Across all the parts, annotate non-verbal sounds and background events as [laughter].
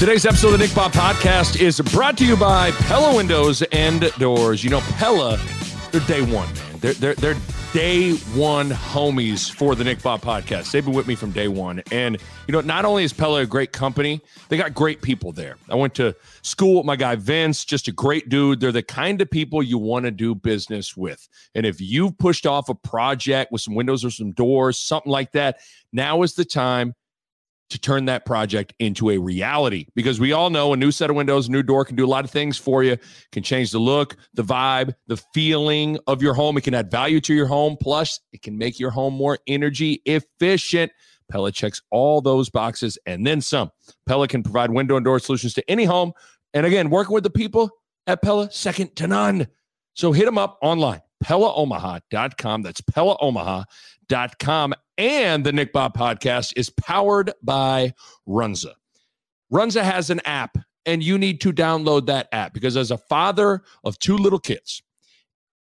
Today's episode of the Nick Bob Podcast is brought to you by Pella Windows and Doors. You know, Pella, they're day one, man. They're, they're, they're day one homies for the Nick Bob Podcast. They've been with me from day one. And, you know, not only is Pella a great company, they got great people there. I went to school with my guy Vince, just a great dude. They're the kind of people you want to do business with. And if you've pushed off a project with some windows or some doors, something like that, now is the time to turn that project into a reality because we all know a new set of windows, a new door can do a lot of things for you. Can change the look, the vibe, the feeling of your home. It can add value to your home. Plus, it can make your home more energy efficient. Pella checks all those boxes and then some. Pella can provide window and door solutions to any home. And again, working with the people at Pella, second to none. So hit them up online, PellaOmaha.com. That's PellaOmaha.com. .Com and the Nick Bob podcast is powered by Runza. Runza has an app, and you need to download that app because, as a father of two little kids,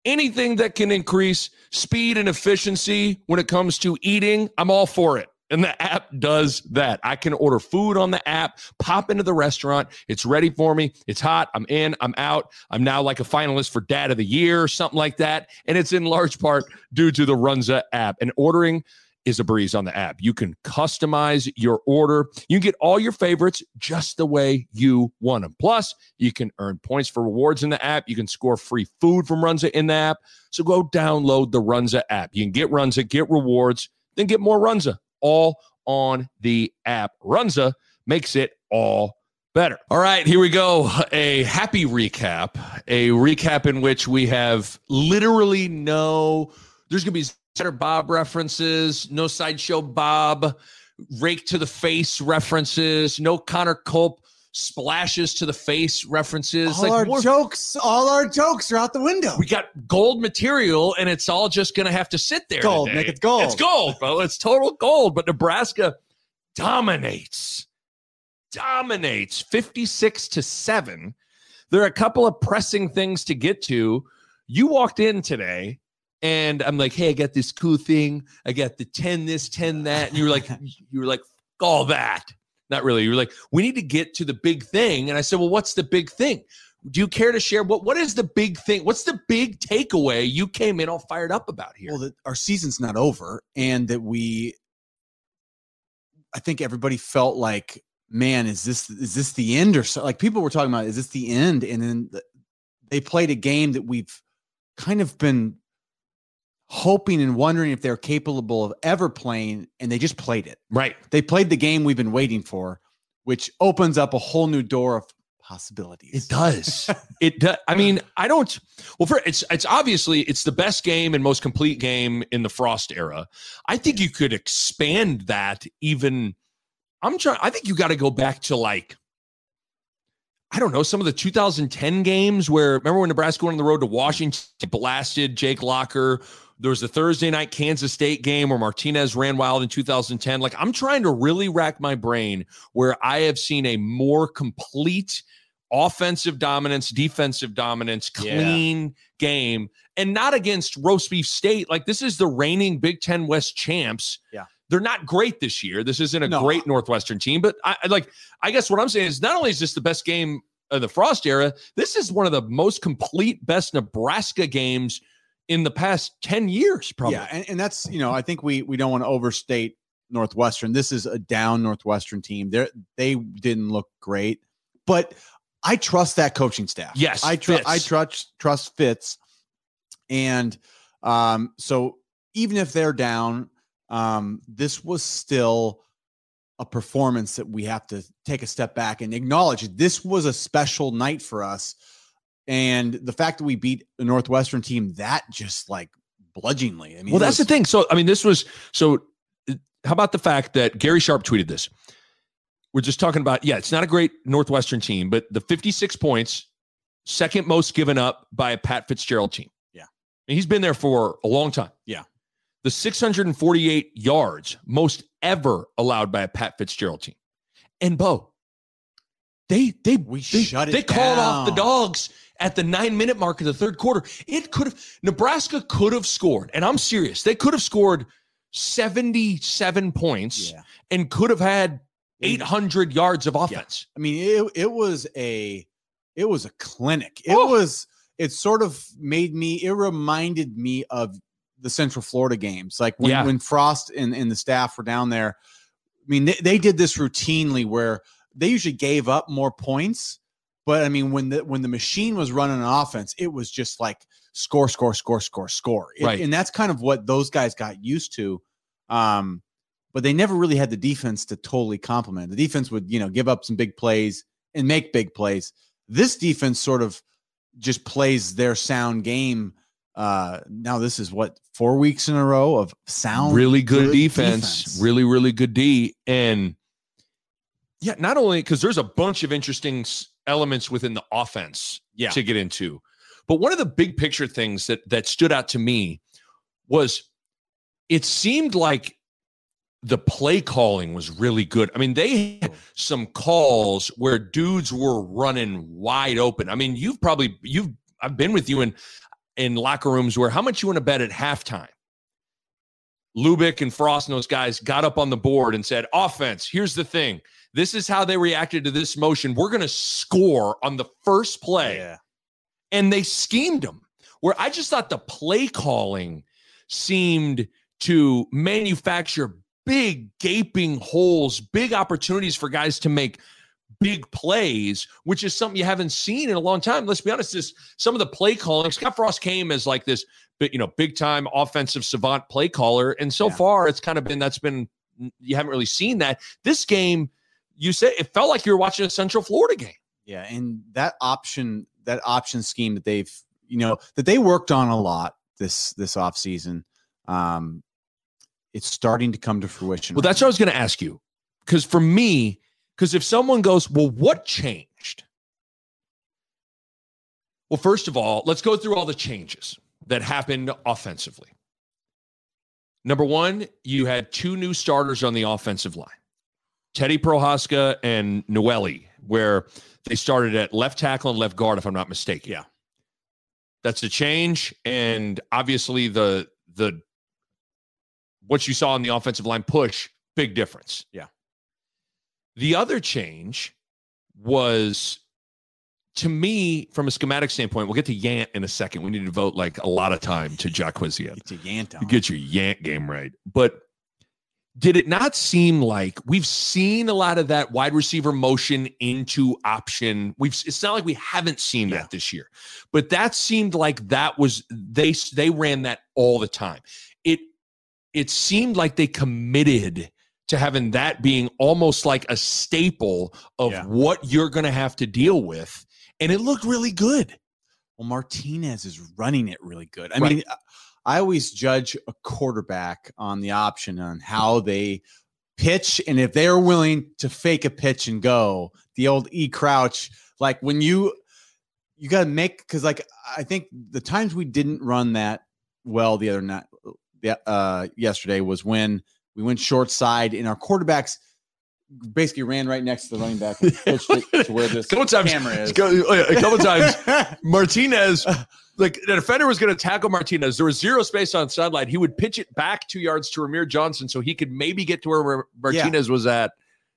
anything that can increase speed and efficiency when it comes to eating, I'm all for it. And the app does that. I can order food on the app, pop into the restaurant. It's ready for me. It's hot. I'm in. I'm out. I'm now like a finalist for Dad of the Year, or something like that. And it's in large part due to the Runza app. And ordering is a breeze on the app. You can customize your order. You can get all your favorites just the way you want them. Plus, you can earn points for rewards in the app. You can score free food from Runza in the app. So go download the Runza app. You can get Runza, get rewards, then get more Runza, all on the app. Runza makes it all better. All right, here we go. A happy recap, a recap in which we have literally no, there's going to be Cheddar Bob references, no sideshow Bob, rake to the face references, no Connor Culp splashes to the face references. All our more- jokes, all our jokes are out the window. we got gold material, and it's all just going to have to sit there. Gold, today. Nick, it's gold. It's gold, bro. It's total gold. But Nebraska dominates, dominates 56 to 7. There are a couple of pressing things to get to. You walked in today and I'm like, hey, I got this cool thing. I got the 10 this, 10 that. And you were like, [laughs] you were like, all that. Not really. You were like, we need to get to the big thing. And I said, well, what's the big thing? Do you care to share what what is the big thing? What's the big takeaway you came in all fired up about here? well, that our season's not over, and that we, I think everybody felt like, man, is this is this the end or so? Like people were talking about, is this the end? And then the, they played a game that we've kind of been hoping and wondering if they're capable of ever playing, and they just played it. right. They played the game we've been waiting for, which opens up a whole new door of possibilities. It does. [laughs] it does. I mean, I don't. Well, for it's it's obviously it's the best game and most complete game in the Frost era. I think you could expand that even. I'm trying. I think you got to go back to like. I don't know some of the 2010 games where remember when Nebraska went on the road to Washington, blasted Jake Locker. There was the Thursday night Kansas State game where Martinez ran wild in 2010. Like I'm trying to really rack my brain where I have seen a more complete offensive dominance, defensive dominance, Yeah. clean game, and not against roast beef state. Like this is the reigning Big Ten West champs. Yeah. They're not great this year. This isn't a No. great Northwestern team, but I I like I guess what I'm saying is not only is this the best game of the Frost era, this is one of the most complete best Nebraska games in the past 10 years, probably. Yeah, and, and that's you know I think we we don't want to overstate Northwestern. This is a down Northwestern team. They they didn't look great, but I trust that coaching staff. Yes, I trust I trust trust Fitz, and um, so even if they're down, um, this was still a performance that we have to take a step back and acknowledge. This was a special night for us, and the fact that we beat a Northwestern team that just like bludgeoningly. I mean, well, that's the thing. So, I mean, this was so uh, how about the fact that Gary Sharp tweeted this? We're just talking about, yeah, it's not a great Northwestern team, but the 56 points, second most given up by a Pat Fitzgerald team. Yeah. And he's been there for a long time. Yeah. The 648 yards, most ever allowed by a Pat Fitzgerald team. And Bo, they they We they, shut it they called off the dogs at the nine minute mark of the third quarter. It could have Nebraska could have scored, and I'm serious. They could have scored 77 points Yeah. and could have had 800 yards of offense. I mean, it it was a it was a clinic. It Oh. was it sort of made me it reminded me of the Central Florida games. Like when, Yeah. when Frost and, and the staff were down there. I mean, they, they did this routinely where they usually gave up more points. But I mean, when the when the machine was running an offense, it was just like score, score, score, score, score. It- Right. And that's kind of what those guys got used to. Um, but they never really had the defense to totally complement. The defense would, you know, give up some big plays and make big plays. This defense sort of just plays their sound game. Uh, now this is what four weeks in a row of sound, really good, defense, really really good D, and yeah, not only because there's a bunch of interesting elements within the offense Yeah. to get into, but one of the big picture things that that stood out to me was it seemed like the play calling was really good. I mean, they had oh. some calls where dudes were running wide open. I mean, you've probably you've I've been with you in in locker rooms where how much you want to bet at halftime. Lubick and Frost and those guys got up on the board and said, "Offense, here's the thing. This is how they reacted to this motion. We're going to score on the first play." Yeah. and they schemed them. Where I just thought the play calling seemed to manufacture big gaping holes, big opportunities for guys to make big plays, which is something you haven't seen in a long time. Let's be honest, this some of the play calling. Scott Frost came as like this, you know, big time offensive savant play caller, and so Yeah. far it's kind of been that's been you haven't really seen that. This game, you said it felt like you were watching a Central Florida game. Yeah, and that option, that option scheme that they've, you know, that they worked on a lot this this off season, um, it's starting to come to fruition. Well, right that's what I was going to ask you. Because for me, because if someone goes, well, what changed? Well, first of all, let's go through all the changes that happened offensively. Number one, you had two new starters on the offensive line Teddy Prochazka and Nouili, where they started at left tackle and left guard, if I'm not mistaken. Yeah. That's a change. And obviously, the, the, what you saw in the offensive line push, big difference. Yeah. The other change was to me, from a schematic standpoint, we'll get to Yant in a second. We need to vote like a lot of time to Jaquez Yant. Get. You get your Yant game right. But did it not seem like we've seen a lot of that wide receiver motion into option? We've it's not like we haven't seen Yeah. that this year, but that seemed like that was they they ran that all the time. It it seemed like they committed to having that being almost like a staple of Yeah. what you're going to have to deal with, and it looked really good. Well, Martinez is running it really good. I Right. mean, I always judge a quarterback on the option on how they pitch and if they're willing to fake a pitch and go. The old E crouch, like when you you got to make because like I think the times we didn't run that well the other night, uh, yesterday was when we went short side and our quarterbacks basically ran right next to the running back and [laughs] pushed it to where this Couple times- camera is. A couple times, [laughs] Martinez, like the defender was going to tackle Martinez. There was zero space on sideline. He would pitch it back two yards to Rahmir Johnson so he could maybe get to where Mar- Martinez was at.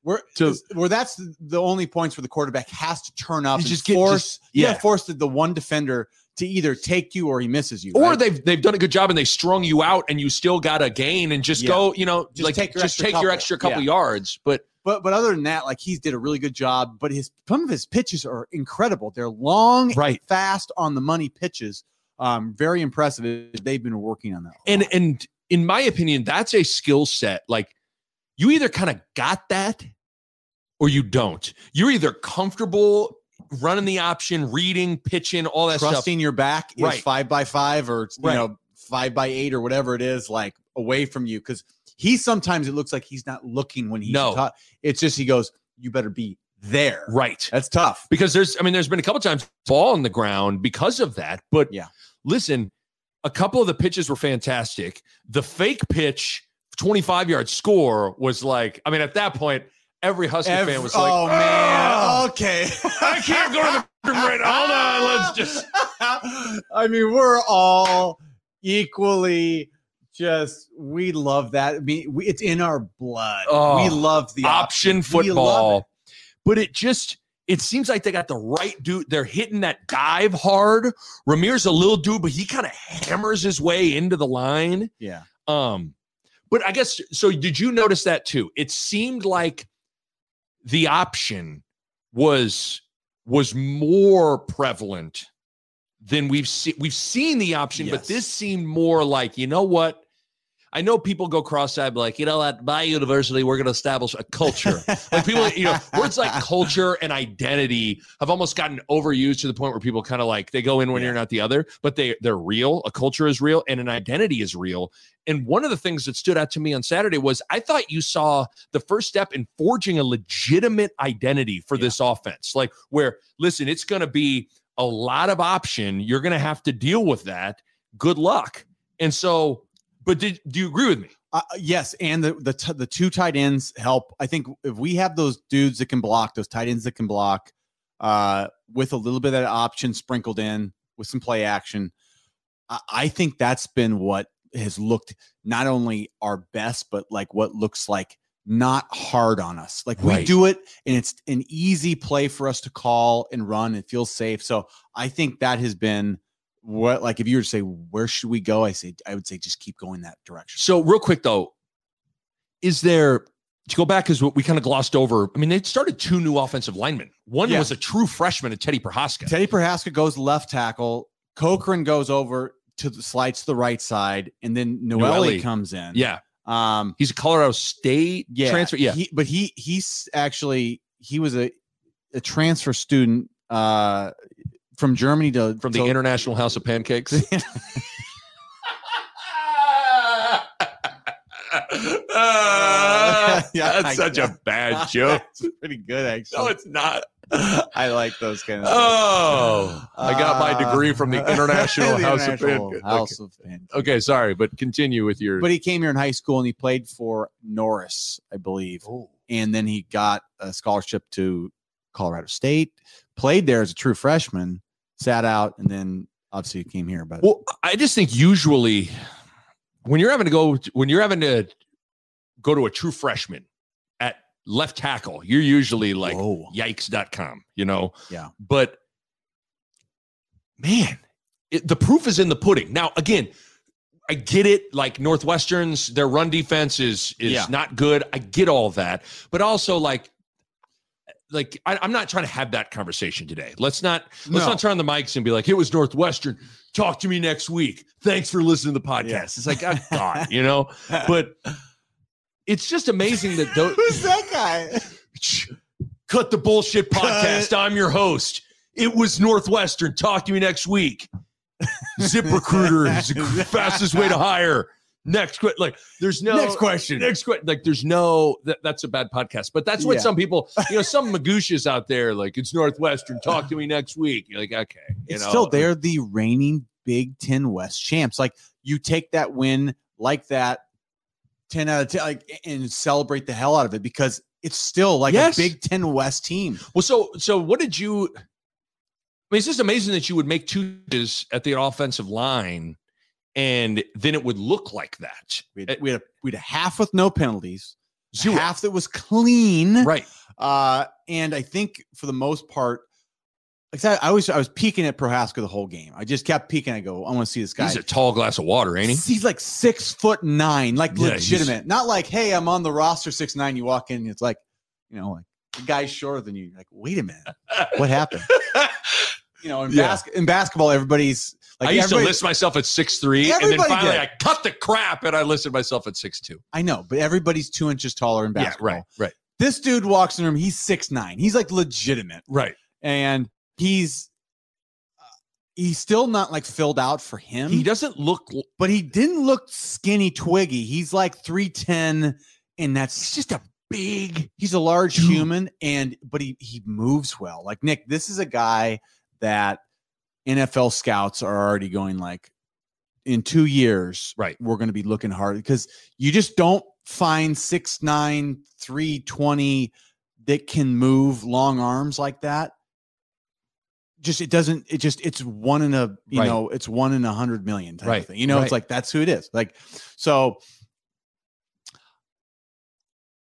Where, to- where that's the, only points where the quarterback has to turn up and just get- force, just- yeah. force the, the one defender to either take you or he misses you. Or right? they've they've done a good job and they strung you out and you still got a gain and just Yeah. go, you know, Just like take your just extra take your couple. extra couple Yeah. yards. But but but other than that, like he's did a really good job. But his some of his pitches are incredible. They're long, Right. fast on the money pitches. Um, very impressive. They've been working on that. and and in my opinion, that's a skill set. Like you either kind of got that or you don't. You're either comfortable running the option, reading, pitching, all that stuff. trusting your back is Right. five by five or you Right. know five by eight or whatever it is. Like away from you because he sometimes it looks like he's not looking when he's No. ta- it's just he goes, you better be there. Right. That's tough. because there's I mean there's been a couple times fall on the ground because of that. But Yeah. listen, a couple of the pitches were fantastic. The fake pitch, 25 yard score was like, I mean, at that point, every Husky Every- fan was like, oh "Ah, man, okay. [laughs] I can't go to the right now. Hold on, let's just [laughs] I mean, we're all equally just we love that. I mean, we, it's in our blood. Oh, we love the option love football. But it just it seems like they got the right dude. They're hitting that dive hard. Rahmir's a little dude, but he kind of hammers his way into the line. Yeah. Um, but I guess so. Did you notice that too? It seemed like the option was was more prevalent than we've seen. We've seen the option, but this seemed more like you know what. I know people go cross-eyed, like you know, at my university, we're going to establish a culture. like people, you know, [laughs] words like culture and identity have almost gotten overused to the point where people kind of like they go in one ear and out the other, but they they're real. A culture is real, and an identity is real. And one of the things that stood out to me on Saturday was I thought you saw the first step in forging a legitimate identity for Yeah. this offense. Like, where, listen, it's going to be a lot of option. You're going to have to deal with that. Good luck. And so, but did, do you agree with me? Uh, yes, and the the t- the two tight ends help. I think if we have those dudes that can block, those tight ends that can block, uh, with a little bit of that option sprinkled in with some play action, I, I think that's been what has looked not only our best, but like what looks like not hard on us. Like we do it, and it's an easy play for us to call and run and feel safe. So I think that has been what like if you were to say where should we go, I say I would say just keep going that direction. So, real quick though, is there to go back because what we kind of glossed over? I mean, they started two new offensive linemen. One Yeah. was a true freshman, at Teddy Prochazka. Teddy Prochazka goes left tackle. Corcoran goes over to the slides to the right side, and then Nouili Nouili. comes in. yeah, Um. he's a Colorado State Yeah. transfer. Yeah, He, but he he's actually he was a a transfer student uh from Germany to from the to- International House of Pancakes. [laughs] Ah, yeah, that's I such a bad [laughs] joke. That's pretty good actually. No, it's not. I like those kind of. Oh, I got my uh, degree from the International [laughs] The House International of Pancakes. House of Pancakes. Okay, sorry, but continue with your. But he came here in high school and he played for Norris, I believe. Oh. And then he got a scholarship to Colorado State, played there as a true freshman, sat out, and then obviously came here. But Well, I just think usually when you're having to go when you're having to go to a true freshman at left tackle, you're usually like Whoa. yikes.com, you know? Yeah. But man, it, the proof is in the pudding. Now, again, I get it. Like Northwestern's, their run defense is is Yeah. not good. I get all that, but also like, like I, I'm not trying to have that conversation today. Let's not let's No. not turn on the mics and be like, "It was Northwestern. Talk to me next week. Thanks for listening to the podcast." Yeah. It's like, oh, [laughs] God, you know. But it's just amazing that those [laughs] who's that guy? [laughs] cut the bullshit podcast. I'm your host. It was Northwestern. Talk to me next week. Zip recruiter is the fastest way to hire. Next, que- like, there's no Next question. Next question. Like, there's no that, that's a bad podcast. But that's what Yeah. some people, [laughs] you know, some magooshas out there, like, it's Northwestern. Talk to me next week. You're like, okay, you it's know, still they're the reigning Big Ten West champs. Like you take that win like that, ten out of ten, like and celebrate the hell out of it because it's still like Yes. a Big Ten West team. Well, so so what did you? I mean, it's just amazing that you would make two at the offensive line, and then it would look like that. We had, we had, a, we had a half with no penalties, Zero. half that was clean, Right. Uh, and I think for the most part, like I I was I was peeking at Prochazka the whole game. I just kept peeking. I go, I want to see this guy. He's a tall glass of water, ain't he? He's like six foot nine, like Yeah, legitimate. Not like, hey, I'm on the roster six nine. You walk in, it's like, you know, like the guy's shorter than you. You're like, wait a minute, what happened? [laughs] You know, in, Yeah. bas- in basketball, everybody's like, I used to list myself at six three, and then finally did. I cut the crap and I listed myself at six two. I know, but everybody's two inches taller in basketball. Yeah, right, right, This dude walks in the room. He's six nine. He's like legitimate, right. and he's uh, he's still not like filled out for him. He doesn't look. but he didn't look skinny twiggy. He's like 310 and that's He's just a big. he's a large Dude. human and but he he moves well. Like Nick, this is a guy that NFL scouts are already going like in 2 years Right. we're going to be looking hard because you just don't find six nine, three twenty that can move long arms like that. Just it doesn't it just it's one in a you Right. know it's one in a hundred million type Right, of thing. You know, right. it's like that's who it is. Like so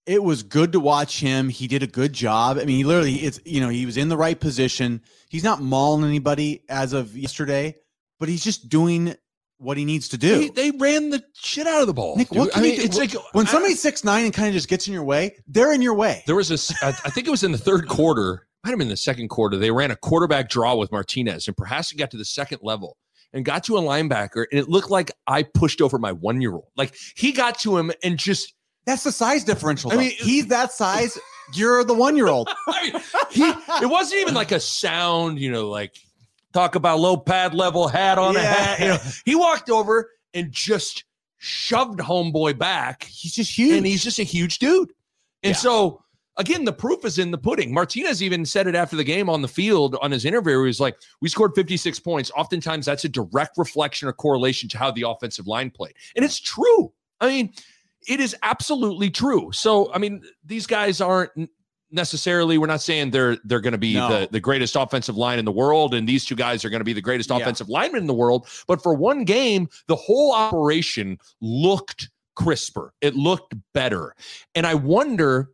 it was good to watch him. He did a good job. I mean, he literally it's you know, he was in the right position. He's not mauling anybody as of yesterday, but he's just doing what he needs to do. They, they ran the shit out of the ball. Nick, dude. what can I mean, it's like when somebody's six nine and kind of just gets in your way, they're in your way. There was a, s- I I think it was in the third quarter, might have been the second quarter. They ran a quarterback draw with Martinez, and Prochazka got to the second level and got to a linebacker, and it looked like I pushed over my one year old. Like he got to him and just, That's the size differential. I I mean- he's that size. You're the one year old. [laughs] I mean, he, it wasn't even like a sound, you know, like talk about low pad level hat on a hat. You know, he walked over and just shoved homeboy back. He's just huge. and he's just a huge dude. And Yeah. so again, the proof is in the pudding. Martinez even said it after the game on the field on his interview. He was like, "We scored 56 points. Oftentimes, that's a direct reflection or correlation to how the offensive line played, and it's true. I mean, it is absolutely true. So, I mean, these guys aren't." necessarily we're not saying they're they're going to be No. the, the greatest offensive line in the world and these two guys are going to be the greatest Yeah. offensive lineman in the world but for one game the whole operation looked crisper it looked better and i wonder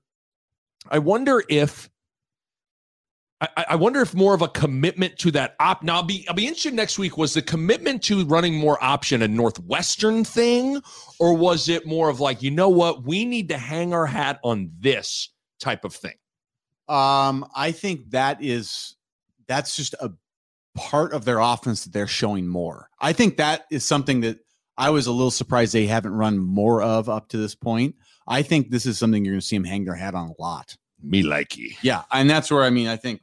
i wonder if I, I- wonder if more of a commitment to that op. Now, I'll be I'll be interested next week. Was the commitment to running more option a Northwestern thing, or was it more of like you know what we need to hang our hat on this type of thing? Um, I think that is that's just a part of their offense that they're showing more. I think that is something that I was a little surprised they haven't run more of up to this point. I think this is something you're going to see them hang their hat on a lot. Me likey. Yeah, and that's where I mean, I think,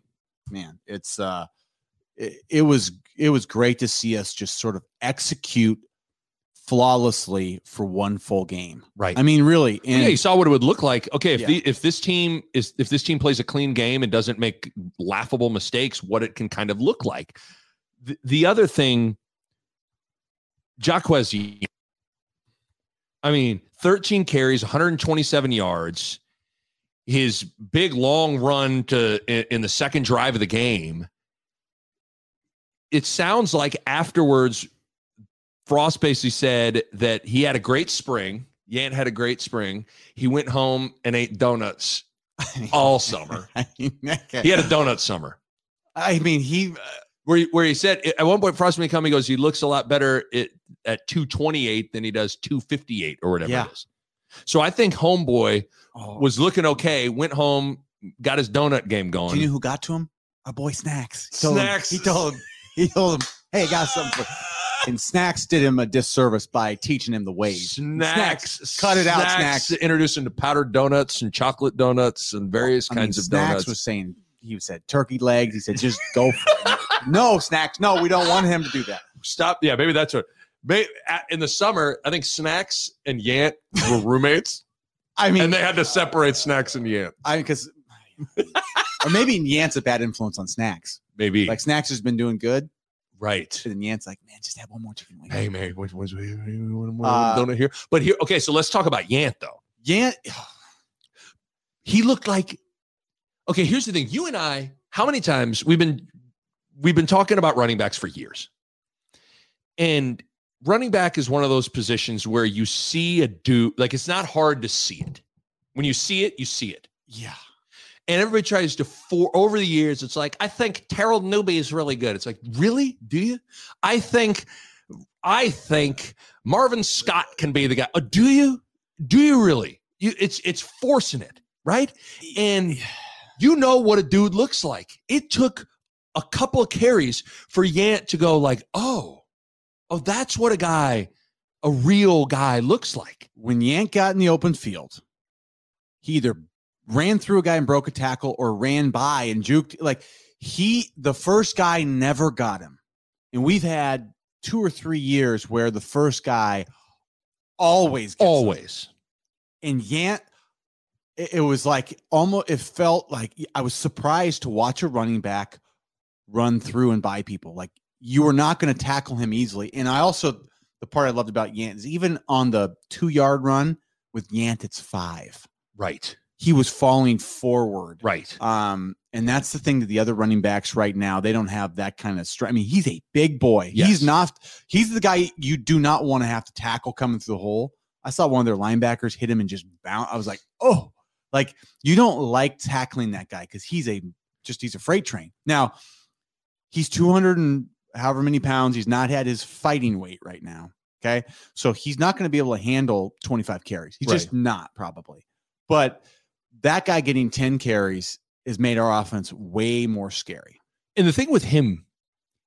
man, it's uh, it, it was it was great to see us just sort of execute flawlessly for one full game. Right. I mean, really, and yeah, you saw what it would look like. Okay, if Yeah. the, if this team is if this team plays a clean game and doesn't make laughable mistakes, what it can kind of look like. The, the other thing, Jaquez, I mean, 13 carries, 127 yards. His big long run to in, in the second drive of the game. It sounds like afterwards, Frost basically said that he had a great spring. Yant had a great spring. He went home and ate donuts [laughs] all summer. He had a donut summer. I mean, he uh, Where he, where he said at one point, Frost made come. He goes, he looks a lot better at, at two twenty eight than he does two fifty eight or whatever Yeah. it is. So I think Homeboy oh, was looking okay. Went home, got his donut game going. Do you know who got to him? Our boy Snacks. He told him- Snacks. he told him. He told him, "Hey, I got something." For, [laughs] and Snacks did him a disservice by teaching him the ways. Snacks, cut it out, Snacks. Introduced him to powdered donuts and chocolate donuts and various I mean, kinds of Snacks donuts. was saying he said turkey legs. He said just go for it. [laughs] no, Snacks. No, we don't want him to do that. Stop. Yeah, maybe that's what. In the summer, I think Snacks and Yant were roommates, [laughs] I mean, and they had to separate Snacks and Yant. I mean because, [laughs] or maybe Yant's a bad influence on Snacks. Maybe Like Snacks has been doing good, right. and Yant's like, man, just have one more chicken wing. Hey, man, which was one more Uh, donut here? But here, okay. So let's talk about Yant though. Yant, [sighs] He looked like. Okay, here's the thing. You and I, how many times we've been we've been talking about running backs for years, and running back is one of those positions where you see a dude like it's not hard to see it. When you see it, you see it. yeah. And everybody tries to for over the years, it's like, I think Terrell Newby is really good. It's like, really? Do you? I think, I think Marvin Scott can be the guy. Oh, do you? Do you really? You it's it's forcing it, right? And you know what a dude looks like. It took a couple of carries for Yant to go like, oh, oh, that's what a guy, a real guy looks like. when Yant got in the open field, he either ran through a guy and broke a tackle or ran by and juked. Like he, the first guy never got him. And we've had two or three years where the first guy always. Always. and Yant, it, it was like almost it felt like I was surprised to watch a running back run through and by people. Like you were not going to tackle him easily. And I also the part I loved about Yant is even on the two yard run with Yant, it's five. Right. He was falling forward. Right. Um, and that's the thing that the other running backs right now, they don't have that kind of strength. I mean, he's a big boy. Yes. He's not, he's the guy you do not want to have to tackle coming through the hole. I saw one of their linebackers hit him and just bounce. I was like, oh, like you don't like tackling that guy because he's a just he's a freight train. Now, he's 200 and however many pounds. He's not had his fighting weight right now. Okay. So he's not going to be able to handle 25 carries. He's just not probably. But that guy getting 10 carries has made our offense way more scary. And the thing with him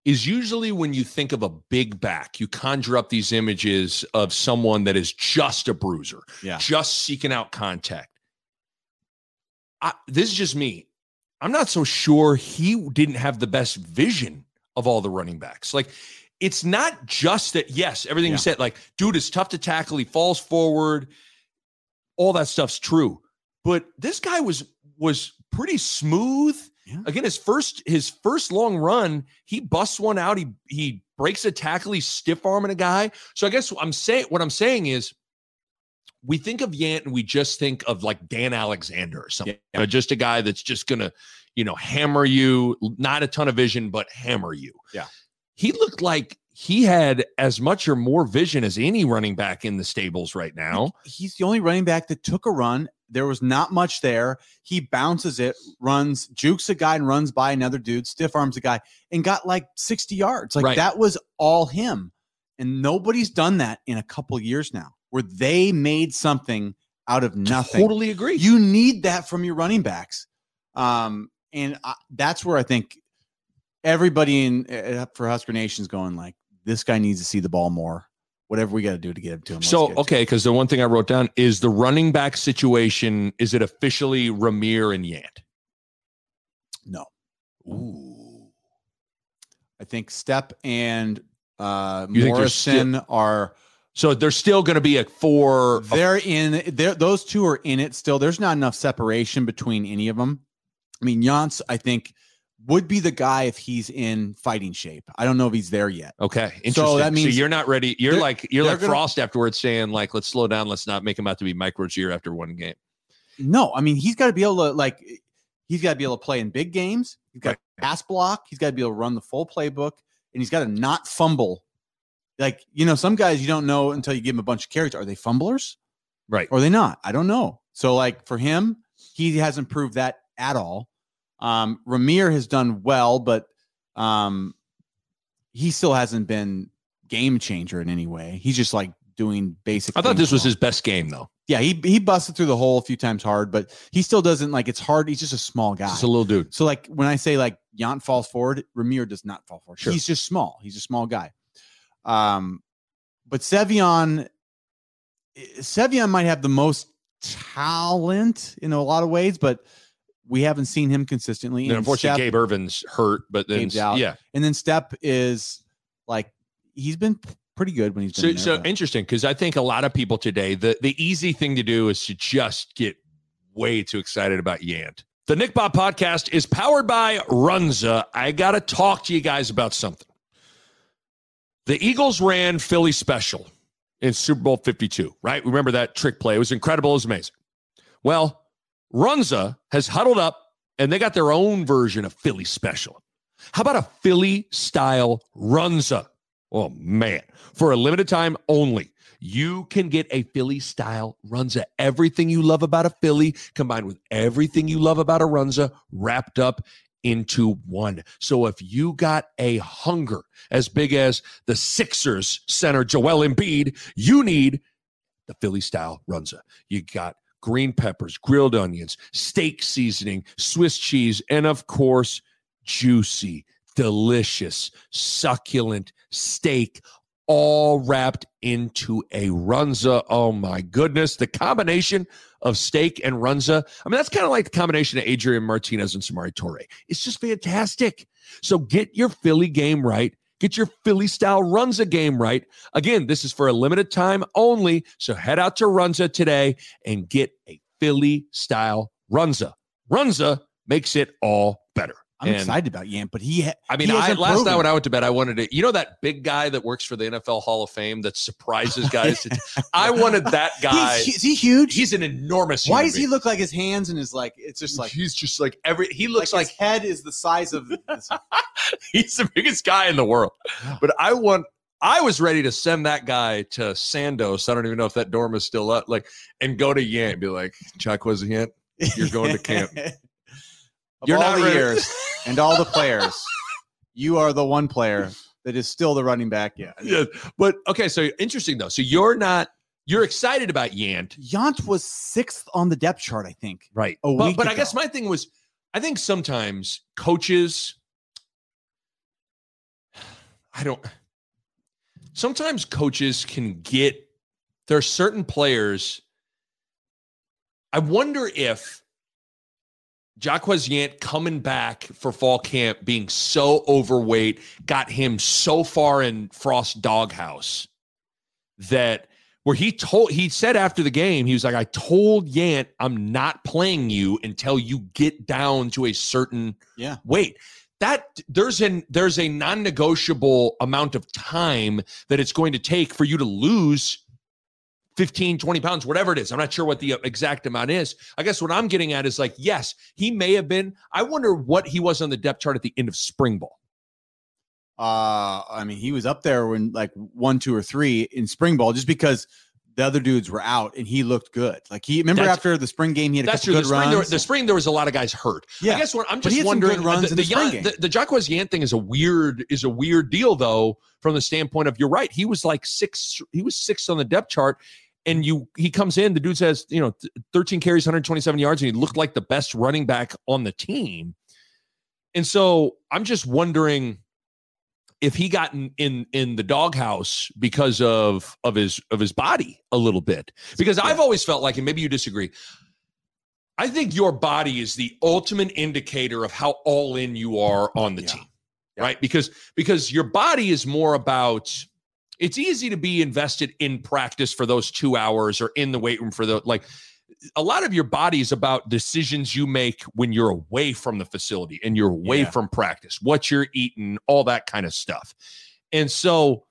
is usually when you think of a big back, you conjure up these images of someone that is just a bruiser, Yeah. just seeking out contact. I, this is just me. I'm not so sure he didn't have the best vision of all the running backs. Like, it's not just that, yes, everything Yeah. you said, like, dude is tough to tackle. He falls forward. All that stuff's true. But this guy was was pretty smooth. Yeah. Again, his first his first long run, he busts one out. He he breaks a tackle. He's stiff arming a guy. So I guess I'm saying what I'm saying is, we think of Yant and we just think of like Dan Alexander or something. Yeah. You know, just a guy that's just gonna, you know, hammer you. Not a ton of vision, but hammer you. Yeah. He looked like he had as much or more vision as any running back in the stables right now. He's the only running back that took a run. There was not much there. He bounces it, runs, jukes a guy and runs by another dude, stiff arms a guy, and got like 60 yards. Like Right. that was all him. And nobody's done that in a couple years now, where they made something out of nothing. Totally agree. You need that from your running backs. Um, and I, that's where I think everybody in uh, for Husker Nation's going like, this guy needs to see the ball more. Whatever we got to do to get him to him. So okay, because the one thing I wrote down is the running back situation. Is it officially Rahmir and Yant? No. Ooh. I think Stepp and uh, You think still- Morrison are So there's still going to be a four. they're in they're, those two are in it still. There's not enough separation between any of them. I mean, Yance, I think, would be the guy if he's in fighting shape. I don't know if he's there yet. okay, interesting. that means you're not ready. You're like you're like gonna- Frost afterwards, saying like, let's slow down. Let's not make him out to be Mike Rozier after one game. No, I mean he's got to be able to like he's got to be able to play in big games. He's got to pass block. He's got to be able to run the full playbook, and he's got to not fumble. Like you know, some guys you don't know until you give them a bunch of carries. Are they fumblers? Right. or are they not? I don't know. So like for him, he hasn't proved that at all. Um, Rahmir has done well, but um, he still hasn't been game changer in any way. He's just like doing basic. I thought this was his best game though. Yeah, he he busted through the hole a few times hard, but he still doesn't like it's hard. He's just a small guy. Just a little dude. So like when I say like Yant falls forward, Rahmir does not fall forward. Sure. He's just small. He's a small guy. Um, but Sevion, Sevion might have the most talent in a lot of ways, but we haven't seen him consistently. And And unfortunately, Steph- Gabe Ervin's hurt, but then yeah. and then Stepp is like he's been pretty good when he's been So, there, so but- interesting because I think a lot of people today, the the easy thing to do is to just get way too excited about Yant. The Nick Bob podcast is powered by Runza. I got to talk to you guys about something. The Eagles ran Philly special in Super Bowl 52, right? Remember that trick play? It was incredible. It was amazing. Well, Runza has huddled up and they got their own version of Philly special. How about a Philly style Runza? Oh man, for a limited time only, you can get a Philly style Runza. Everything you love about a Philly combined with everything you love about a Runza wrapped up into one. So if you got a hunger as big as the Sixers center Joel Embiid, you need the Philly style Runza. You got green peppers, grilled onions, steak seasoning, Swiss cheese, and of course, juicy, delicious, succulent steak all wrapped into a runza. Oh my goodness. The combination of steak and runza. I mean, that's kind of like the combination of Adrian Martinez and Samori Toure. It's just fantastic. So get your Philly game right. Get your Philly style Runza game right. Again, this is for a limited time only. So head out to Runza today and get a Philly style Runza. Runza makes it all better. I'm And- excited about Yant, but he. Ha- I mean, he I, last proven night when. I went to bed, I wanted to, you know, that big guy that works for the NFL Hall of Fame that surprises [laughs] guys. to- I wanted that guy. He's, is he huge? He's an enormous. Why does he look like his hands and his like? It's just like he's just like every. He looks like, like, his head is the size of. [laughs] He's the biggest guy in the world. But I want. I was ready to send that guy to Sandoz. I don't even know if that dorm is still up. Like, and go to Yant be like, Chuck was a Yant. You're going to camp. [laughs] of You're all not the ready- years and all the players, you are the one player that is still the running back. Yeah, [laughs] Yeah, but okay. So interesting though. So you're not. You're excited about Yant, Yant was sixth on the depth chart, I think. right? A but but I guess my thing was, I think sometimes coaches. I don't. Sometimes coaches can get. There are certain players. I wonder if Jaquez Yant coming back for fall camp being so overweight got him so far in Frost doghouse that where he told he said after the game he was like I told Yant I'm not playing you until you get down to a certain Yeah. weight that there's an there's a non-negotiable amount of time that it's going to take for you to lose 15 20 pounds whatever it is i'm not sure what the exact amount is i guess what i'm getting at is like yes he may have been i wonder what he was on the depth chart at the end of spring ball Uh, I mean, he was up there when like one, two, or three in spring ball, just because the other dudes were out and he looked good. Like he remember That's- after the spring game, he had a that's true good the spring, there, the spring there was a lot of guys hurt yeah, I guess what I'm just had some good wondering. runs the, in the, the spring Yan- game. the, the Jaquez Yant thing is a weird is a weird deal though from the standpoint of you're right. He was like six. He was sixth on the depth chart, and you he comes in. The dude says you know 13 carries, 127 yards, and he looked like the best running back on the team. And so I'm just wondering if he got in in, in the doghouse because of of his of his body a little bit. Because I've always felt like, and maybe you disagree. I think your body is the ultimate indicator of how all in you are on the Yeah. team. Right? Because because your body is more about it's easy to be invested in practice for those 2 hours or in the weight room for the like a lot of your body is about decisions you make when you're away from the facility and you're away Yeah. from practice, what you're eating, all that kind of stuff. And so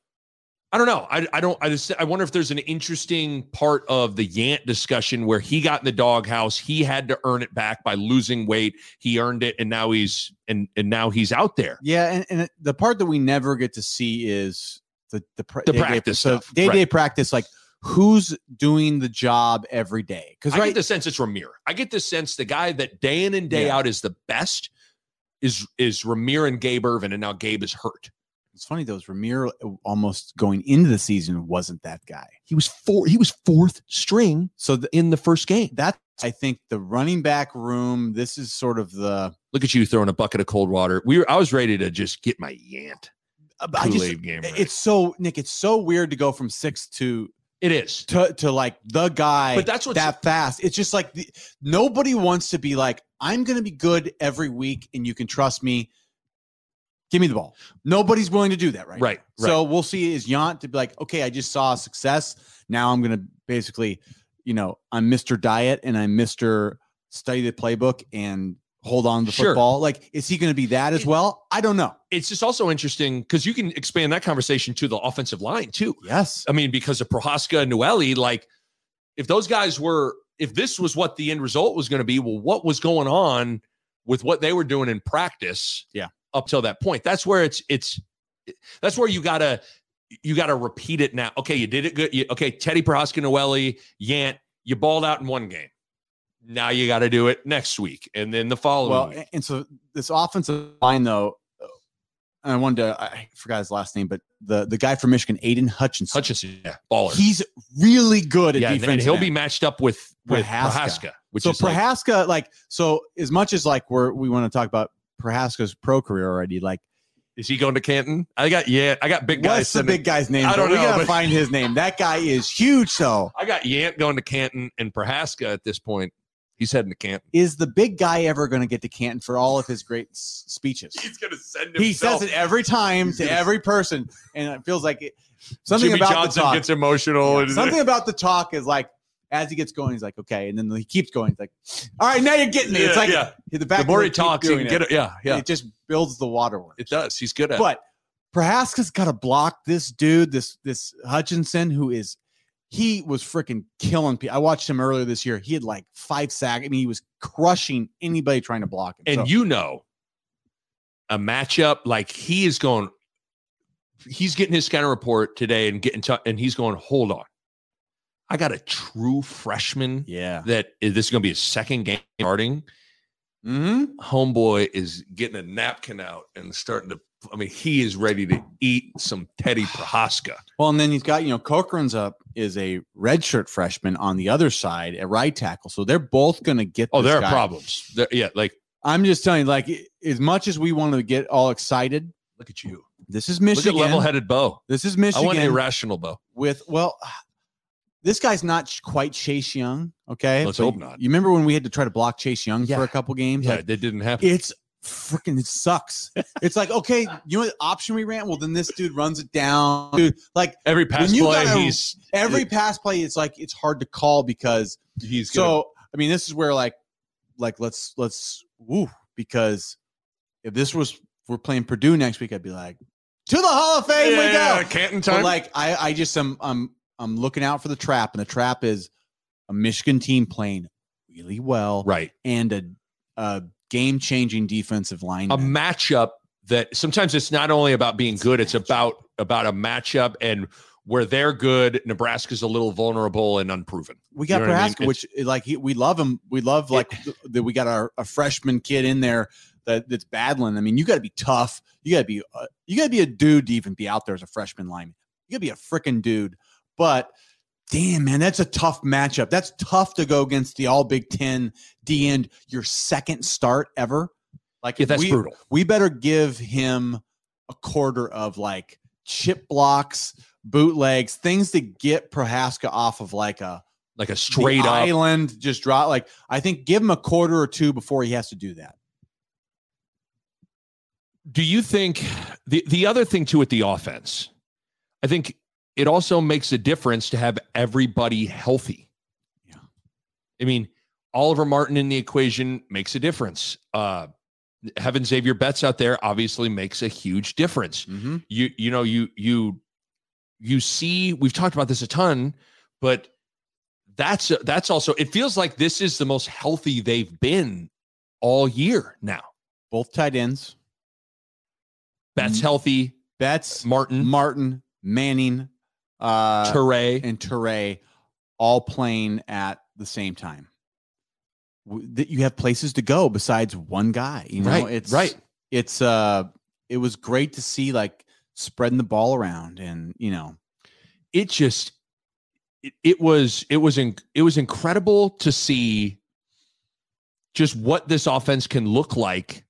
I don't know. I, I don't. I just. I wonder if there's an interesting part of the Yant discussion where he got in the doghouse. He had to earn it back by losing weight. He earned it, and now he's and and now he's out there. Yeah, and, and the part that we never get to see is the the, pr- The day-to-day- practice so day to day right. practice, like who's doing the job every day? Because I get the sense it's Rahmir. I get the sense the guy that day in and day Yeah. out is the best is is Rahmir and Gabe Ervin, and now Gabe is hurt. it's funny though. is Ramiro uh, almost going into the season wasn't that guy. He was four. He was fourth string So th- in the first game. that I think the running back room. This is sort of the. Look at you throwing a bucket of cold water. We were. I was ready to just get my Yant I Kool just Aid game. ready. it's so Nick. It's so weird to go from six to it is. to to like the guy But that's what's that fast. It's just like the, nobody wants to be like, I'm going to be good every week and you can trust me. Give me the ball. Nobody's willing to do that right. right. now. So we'll see is Yant to be like, okay, I just saw success. Now I'm going to basically, you know, I'm Mr. Diet and I'm Mr. Study the playbook and hold on to the Sure. football. Like, is he going to be that as well? I don't know. it's just also interesting because you can expand that conversation to the offensive line too. Yes. I mean, because of Prochazka and Nouili, like if those guys were, if this was what the end result was going to be, well, what was going on with what they were doing in practice? Yeah. Up till that point, that's where it's it's that's where you gotta you gotta repeat it now. Okay, you did it good. You, okay, Teddy Prochazka, Nouili, Yant, you balled out in one game. Now you got to do it next week, and then the following. Well, week. and so this offensive line, though, I wanted to, I forgot his last name, but the the guy from Michigan, Aidan Hutchinson, Hutchinson, yeah, baller. he's really good at yeah, defense. and he'll be matched up with with Prochazka. Prochazka, which so is like, Prochazka, like, so as much as like we're we want to talk about Prochazka's pro career already, like, is he going to Canton? I got yeah, I got big guys. what's the big guy's name? I don't know. we gotta find his name. That guy is huge. So I got Yant going to Canton and Prochazka at this point. He's heading to Canton. Is the big guy ever going to get to Canton for all of his great s- speeches? He's gonna send He says it every time He's to gonna- every person, and it feels like it, something Jimmy about Johnson the talk. gets emotional. and- something about the talk is like as he gets going, he's like, okay, and then he keeps going. He's like, all right, now you're getting me. It's like yeah. the the fact more he talks, he can get it. Yeah, yeah. It just builds the waterworks. It does. He's good at. it. But Prochazka's got to block this dude, this this Hutchinson, who is he was freaking killing people. I watched him earlier this year. He had like five sacks. I mean, he was crushing anybody trying to block him. and So, you know, a matchup like he is going. He's getting his scouting report today and getting to, and he's going. Hold on, I got a true freshman yeah. that is, this is going to be his second game starting. Mm-hmm. Homeboy is getting a napkin out and starting to. I mean, he is ready to eat some Teddy [sighs] Prochazka. Well, and then he's got, you know, Cochran's up is a redshirt freshman on the other side at right tackle. So they're both going to get. Oh, there are guy. problems. There, yeah, like I'm just telling you, like, as much as we want to get all excited, look at you. this is Michigan. Look at level-headed Bo. This is Michigan. I want irrational Bo. with, well, [sighs] this guy's not quite Chase Young. Okay. Let's hope not. You remember when we had to try to block Chase Young Yeah. for a couple games? Yeah, Like, that didn't happen. it's freaking, sucks. it's like, okay, you know what option we ran? Well, then this dude runs it down. Dude, like Every pass play, gotta- he's every pass play, it's like, it's hard to call because he's gonna, so I mean, this is where like, like let's let's woo because if this was we're playing Purdue next week, I'd be like, to the Hall of Fame we go. Canton But time. like I I just am I'm I'm looking out for the trap, and the trap is a Michigan team playing really well right. and a, a game changing defensive line. a matchup that sometimes it's not only about being good it's about about a matchup and where they're good nebraska's a little vulnerable and unproven we got you know what I mean? Which like he, we love him. We love like that. We got our a freshman kid in there that that's battling. I mean, you got to be tough. You got to be uh, you got to be a dude to even be out there as a freshman lineman. You got to be a freaking dude. But damn, man, that's a tough matchup. That's tough to go against the All Big Ten D end. Your second start ever. Like yeah that's we, brutal we better give him a quarter of like chip blocks, bootlegs, things to get Prochazka off of like a like a straight up island just drop like i think give him a quarter or two before he has to do that do you think the the other thing too with the offense i think it also makes a difference to have everybody healthy Yeah. i mean oliver martin in the equation makes a difference uh having xavier betts out there obviously makes a huge difference mm-hmm. you you know you you you see we've talked about this a ton but that's that's also it feels like this is the most healthy they've been all year now both tight ends Betts Mm. healthy betts martin martin manning uh Toure. and Toure all playing at the same time that you have places to go besides one guy you know Right, it's right. it's uh it was great to see like spreading the ball around and you know it just it, it was it was in, it was incredible to see just what this offense can look like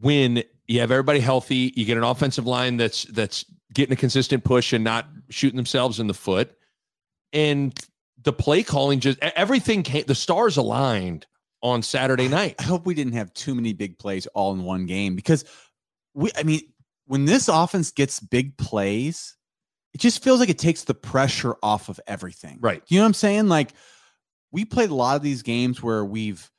when you have everybody healthy you get an offensive line that's that's getting a consistent push and not shooting themselves in the foot and the play calling just everything came the stars aligned on saturday night I hope we didn't have too many big plays all in one game because we I mean when this offense gets big plays it just feels like it takes the pressure off of everything. right You know what I'm saying? Like we played a lot of these games where we've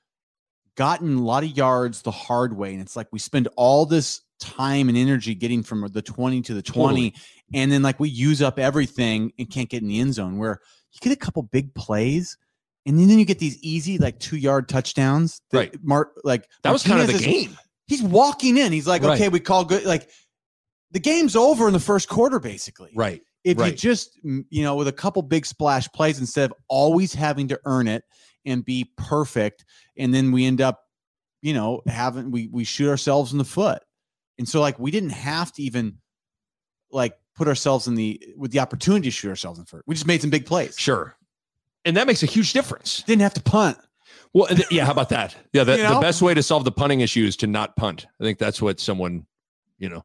gotten a lot of yards the hard way and it's like we spend all this time and energy getting from the 20 to the 20 Totally. and then like we use up everything and can't get in the end zone where you get a couple big plays and then you get these easy like 2 yard touchdowns that Right. Mark like that was kind of the is- game. He's walking in. He's like Right. okay we call good like the game's over in the first quarter basically. Right. If you just you know with a couple big splash plays instead of always having to earn it and be perfect and then we end up you know having we we shoot ourselves in the foot and so like we didn't have to even like put ourselves in the with the opportunity to shoot ourselves in the foot we just made some big plays sure and that makes a huge difference didn't have to punt Well, th- yeah. How about that? Yeah, the, [laughs] You the best way to solve the punting issue is to not punt. I think that's what someone, you know,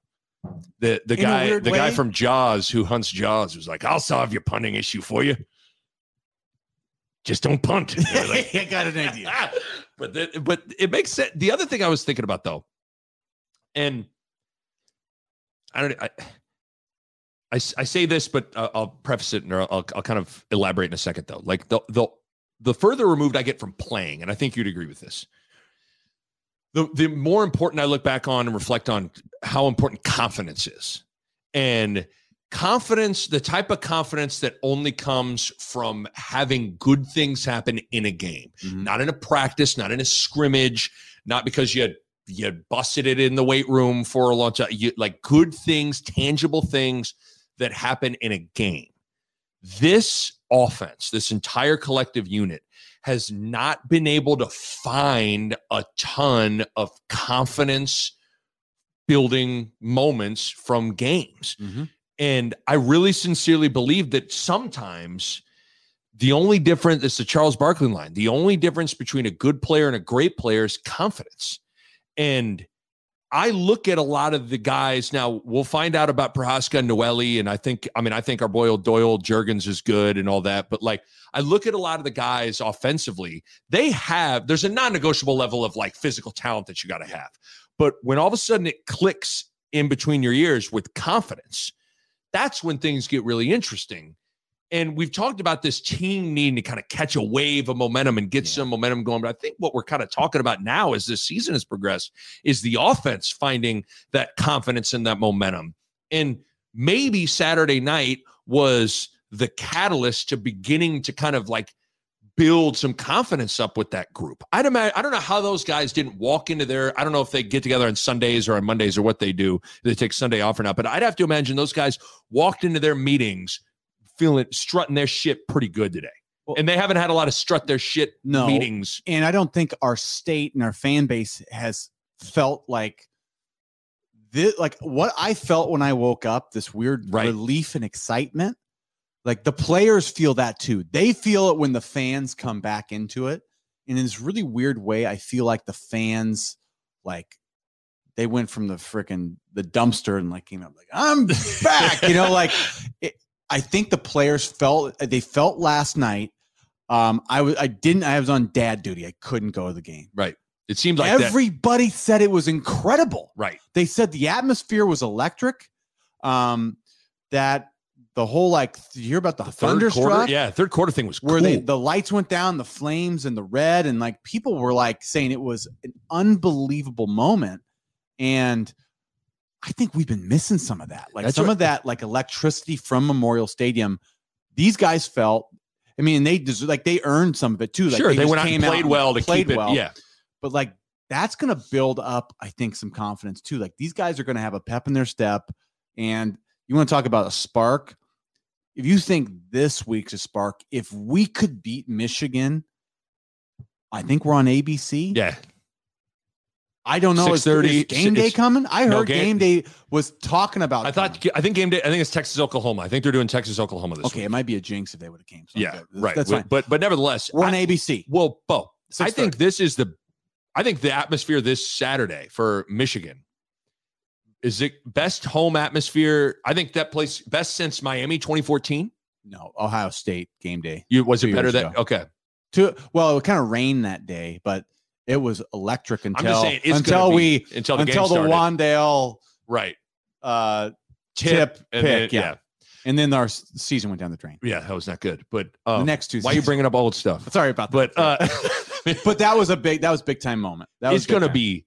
the the In guy the guy from Jaws who hunts Jaws was like, "I'll solve your punting issue for you." just don't punt. [laughs] Like, I got an idea. [laughs] but the, but it makes sense. The other thing I was thinking about though, and I don't. I, I, I say this, but uh, I'll preface it and I'll, I'll kind of elaborate in a second though. Like the the the further removed I get from playing, and I think you'd agree with this. The the more important I look back on and reflect on how important confidence is, and confidence, the type of confidence that only comes from having good things happen in a game, Mhm. not in a practice, not in a scrimmage, not because you you busted it in the weight room for a long time. You like good things, tangible things that happen in a game. This offense, this entire collective unit, has not been able to find a ton of confidence building moments from games. Mhm. And I really sincerely believe that sometimes the only difference is the Charles Barkley line. The only difference between a good player and a great player is confidence. And I look at a lot of the guys now. We'll find out about Prochazka and Nouili, and I think, I mean, I think our boy old Doyle Jurgens is good and all that. But like, I look at a lot of the guys offensively. They have there's a non-negotiable level of like physical talent that you got to have. But when all of a sudden it clicks in between your ears with confidence, that's when things get really interesting. And we've talked about this team needing to kind of catch a wave of momentum and get Yeah. some momentum going. But I think what we're kind of talking about now as this season has progressed is the offense finding that confidence and that momentum. And maybe Saturday night was the catalyst to beginning to kind of like build some confidence up with that group. I'd imagine, I don't know how those guys didn't walk into their, I don't know if they get together on Sundays or on Mondays or what they do. They take Sunday off or not, but I'd have to imagine those guys walked into their meetings feeling strutting their shit pretty good today. Well- and they haven't had a lot of strut their shit No. meetings. and I don't think our state and our fan base has felt like this, like what I felt when I woke up, this weird Right. relief and excitement. Like the players feel that too. They feel it when the fans come back into it. And in this really weird way, I feel like the fans like they went from the freaking the dumpster and like came up like I'm back, you know, like [laughs] it, I think the players felt they felt last night. Um, I was I didn't I was on dad duty. I couldn't go to the game. Right. It seemed like that. Everybody said it was incredible. Right. They said the atmosphere was electric. Um, that the whole like you hear about the, The third thunderstruck quarter. Yeah. Third quarter thing was where cool. they the lights went down, the flames and the red, and like people were like saying it was an unbelievable moment. And I think we've been missing some of that. Like That's some right. of that like electricity from Memorial Stadium. These guys felt I mean, they des- like they earned some of it too. Like sure. They, just went out and played well to played keep it. well. Yeah. But like that's going to build up, I think, some confidence too. Like these guys are going to have a pep in their step. And you want to talk about a spark? If you think this week's a spark, if we could beat Michigan, I think we're on ABC. Yeah. I don't know. Is, 6:30, is game day coming? I no, heard game- game, day was talking about. I thought, coming. I think game day, I think it's Texas, Oklahoma. I think they're doing Texas, Oklahoma this Okay, week. it might be a jinx if they would have came. So Yeah. good. Right. That's but, fine. but, but nevertheless, We're on I- ABC. well, Bo, I think this is the, I think the atmosphere this Saturday for Michigan is it best home atmosphere. I think that place best since Miami 2014. no Ohio State game day. You was it better than okay? To well, it kind of rained that day, but it was electric until saying until gonna we be, until the until the started. Wan'Dale right uh, tip, tip, pick, then, yeah. and then our season went down the drain. yeah, that was not good. But the um, next two. why are you bringing up old stuff? Sorry about that. But uh, [laughs] but that was a big that was big time moment. That was it's going to time. be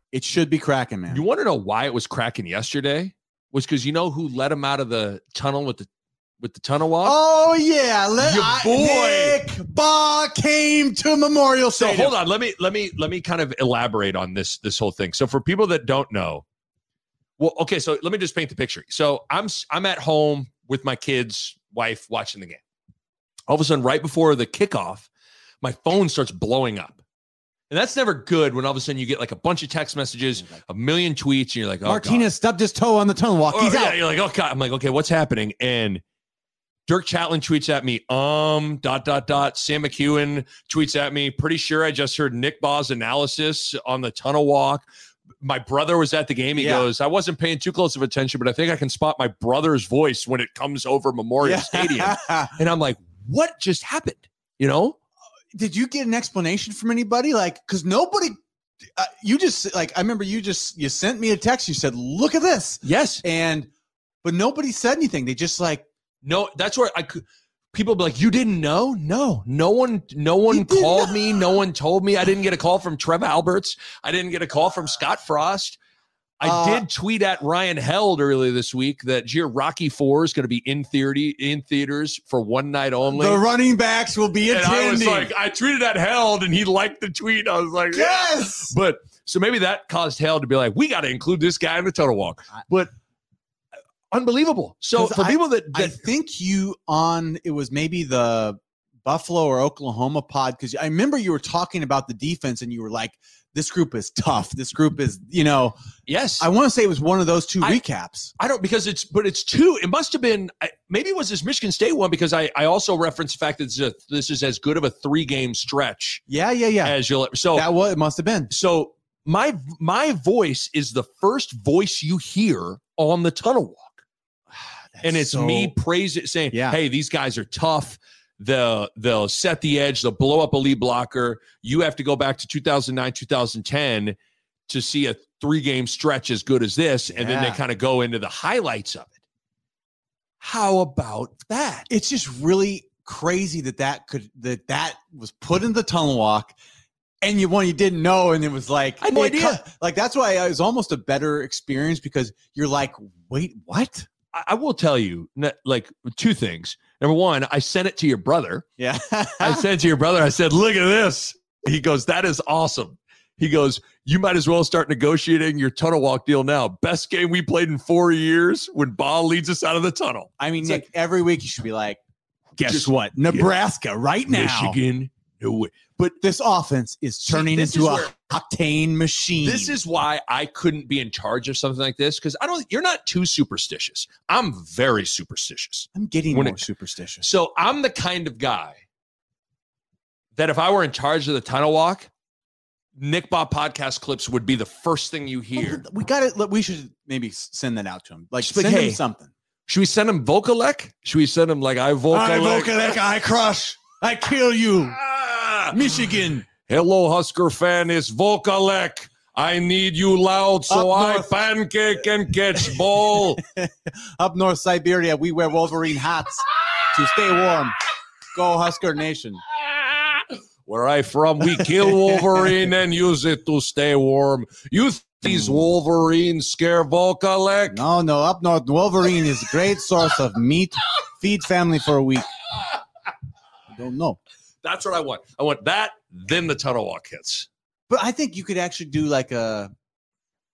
It should be cracking, man. You want to know why it was cracking yesterday? Was because you know who let him out of the tunnel with the with the tunnel walk? Oh yeah, let Your I- boy. Nick Baugh came to Memorial Stadium. so hold on let me let me let me kind of elaborate on this this whole thing so for people that don't know well okay so let me just paint the picture so i'm I'm at home with my kids wife watching the game all of a sudden right before the kickoff my phone starts blowing up and that's never good when all of a sudden you get like a bunch of text messages a million tweets and you're like oh God. Martinez stubbed his toe on the tunnel walk. Oh, He's yeah, out. You're like, oh God. I'm like, okay, what's happening? And Dirk Chatelain tweets at me, um, dot, dot, dot. Sam McKewon tweets at me, pretty sure I just heard Nick Baugh's analysis on the tunnel walk. My brother was at the game. He Yeah. goes, I wasn't paying too close of attention, but I think I can spot my brother's voice when it comes over Memorial Stadium. [laughs] And I'm like, what just happened? You know? Did you get an explanation from anybody? Like, because nobody. Uh, you just like I remember you just you sent me a text. You said, "Look at this," Yes. and but nobody said anything. They just like No, that's where I could. People be like, "You didn't know?" No, no one, no one called know. me. No one told me. I didn't get a call from Trev Alberts. I didn't get a call from Scott Frost. I Uh, did tweet at Ryan Held earlier this week that Gee, Rocky Four is going to be in theater in theaters for one night only. the running backs will be and attending. I was like, I tweeted at Held, and he liked the tweet. I was like, yeah. yes. But so maybe that caused Held to be like, we got to include this guy in the total walk. But unbelievable. So for I- people that, I that think you on it was maybe the Buffalo or Oklahoma pod because I remember you were talking about the defense and you were like, "This group is tough. This group is, you know." yes, I want to say it was one of those two I- recaps. I don't because it's but it's two. It must have been I- maybe it was this Michigan State one because I I also referenced the fact that this is, a, this is as good of a three game stretch Yeah, yeah, yeah. as you'll so that was it. Must have been. so my my voice is the first voice you hear on the tunnel walk, [sighs] and it's me praise it saying, Yeah. hey, these guys are tough. They'll they'll set the edge. They'll blow up a lead blocker. You have to go back to 2009, 2010 to see a three game stretch as good as this, and then they kind of go into the highlights of it. How about that? It's just really crazy that that could that that was put in the tunnel walk. And you one you didn't know, and it was like I had no idea. co- like that's why it was almost a better experience because you're like, wait, what? I, I will tell you, like two things. Number one, I sent it to your brother. Yeah, I said to your brother, I said, look at this. He goes, that is awesome. He goes, you might as well start negotiating your tunnel walk deal now. Best game we played in four years when Ball leads us out of the tunnel. I mean, It's Nick, every week you should be like, guess what? Nebraska right now. Michigan, no way. But This offense is turning into is a where- octane machine. this is why I couldn't be in charge of something like this because I don't. You're not too superstitious. I'm very superstitious. I'm getting when more it- superstitious. So I'm the kind of guy that if I were in charge of the tunnel walk, Nick Bob podcast clips would be the first thing you hear. We got it. We should maybe send that out to him. Like send hey, him something. Should we send him Vokolek? Should we send him like I Vokolek? I crush. I kill you. Ah, Michigan. Hello, Husker fan. It's Vokolek. I need you loud so I pancake and catch ball. [laughs] Up north Siberia, we wear Wolverine hats to stay warm. Go Husker Nation. Where I from, we kill [laughs] Wolverine and use it to stay warm. You th- these Wolverines scare Vokolek? No, no, up north, Wolverine is a great source of meat. Feed family for a week. I don't know. That's what I want. I want that, then the tunnel walk hits. But I think you could actually do like a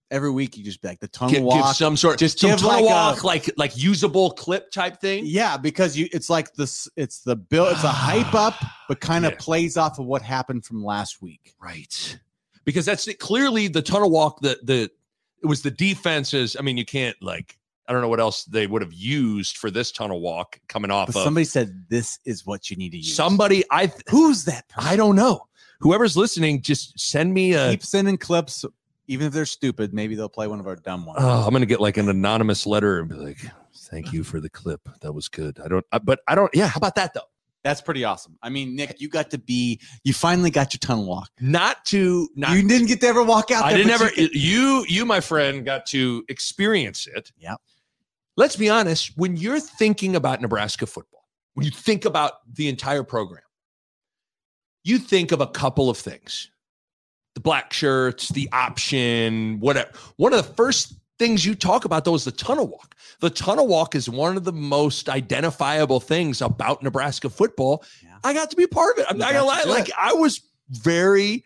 every week you just be like the tunnel Give, give walk. some sort Just some give tunnel like a- walk, like like usable clip type thing. yeah, because you it's like this it's the bill it's a ah. hype up, but kind of Yeah. plays off of what happened from last week. Right. Because that's it. clearly the tunnel walk, the the it was the defenses. I mean, you can't like I don't know what else they would have used for this tunnel walk coming off of somebody said this is what you need to use. somebody I who's that person? I don't know. Whoever's listening, just send me a Keep sending clips, even if they're stupid. Maybe they'll play one of our dumb ones. Oh, I'm gonna get like an anonymous letter and be like, "Thank you for the clip. That was good." I don't, I, but I don't. Yeah, how about that though? That's pretty awesome. I mean, Nick, you got to be. You finally got your tunnel walk. Not to, not. you didn't get to ever walk out. I there, didn't ever. you You, you, my friend, got to experience it. Yep. Let's be honest, when you're thinking about Nebraska football, when you think about the entire program, you think of a couple of things the black shirts, the option, whatever. One of the first things you talk about, though, is the tunnel walk. The tunnel walk is one of the most identifiable things about Nebraska football. Yeah. I got to be a part of it. I'm You not gonna lie. Like it. I was very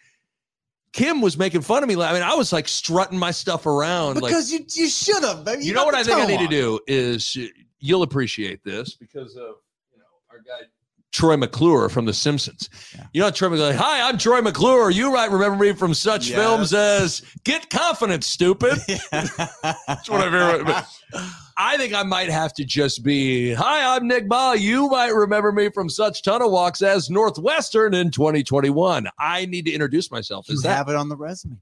Kim was making fun of me. I mean, I was like strutting my stuff around. like Because you you should have. you know what I think I need to do is uh, you'll appreciate this because of you know our guy Troy McClure from The Simpsons. Yeah. You know, Troy McClure. Hi, I'm Troy McClure. You right remember me from such Yes. films as Get Confident, Stupid. [laughs] That's what I remember, but- [laughs] I think I might have to just be, Hi, I'm Nick Ba. You might remember me from such tunnel walks as Northwestern in 2021. I need to introduce myself You that. have it on the resume.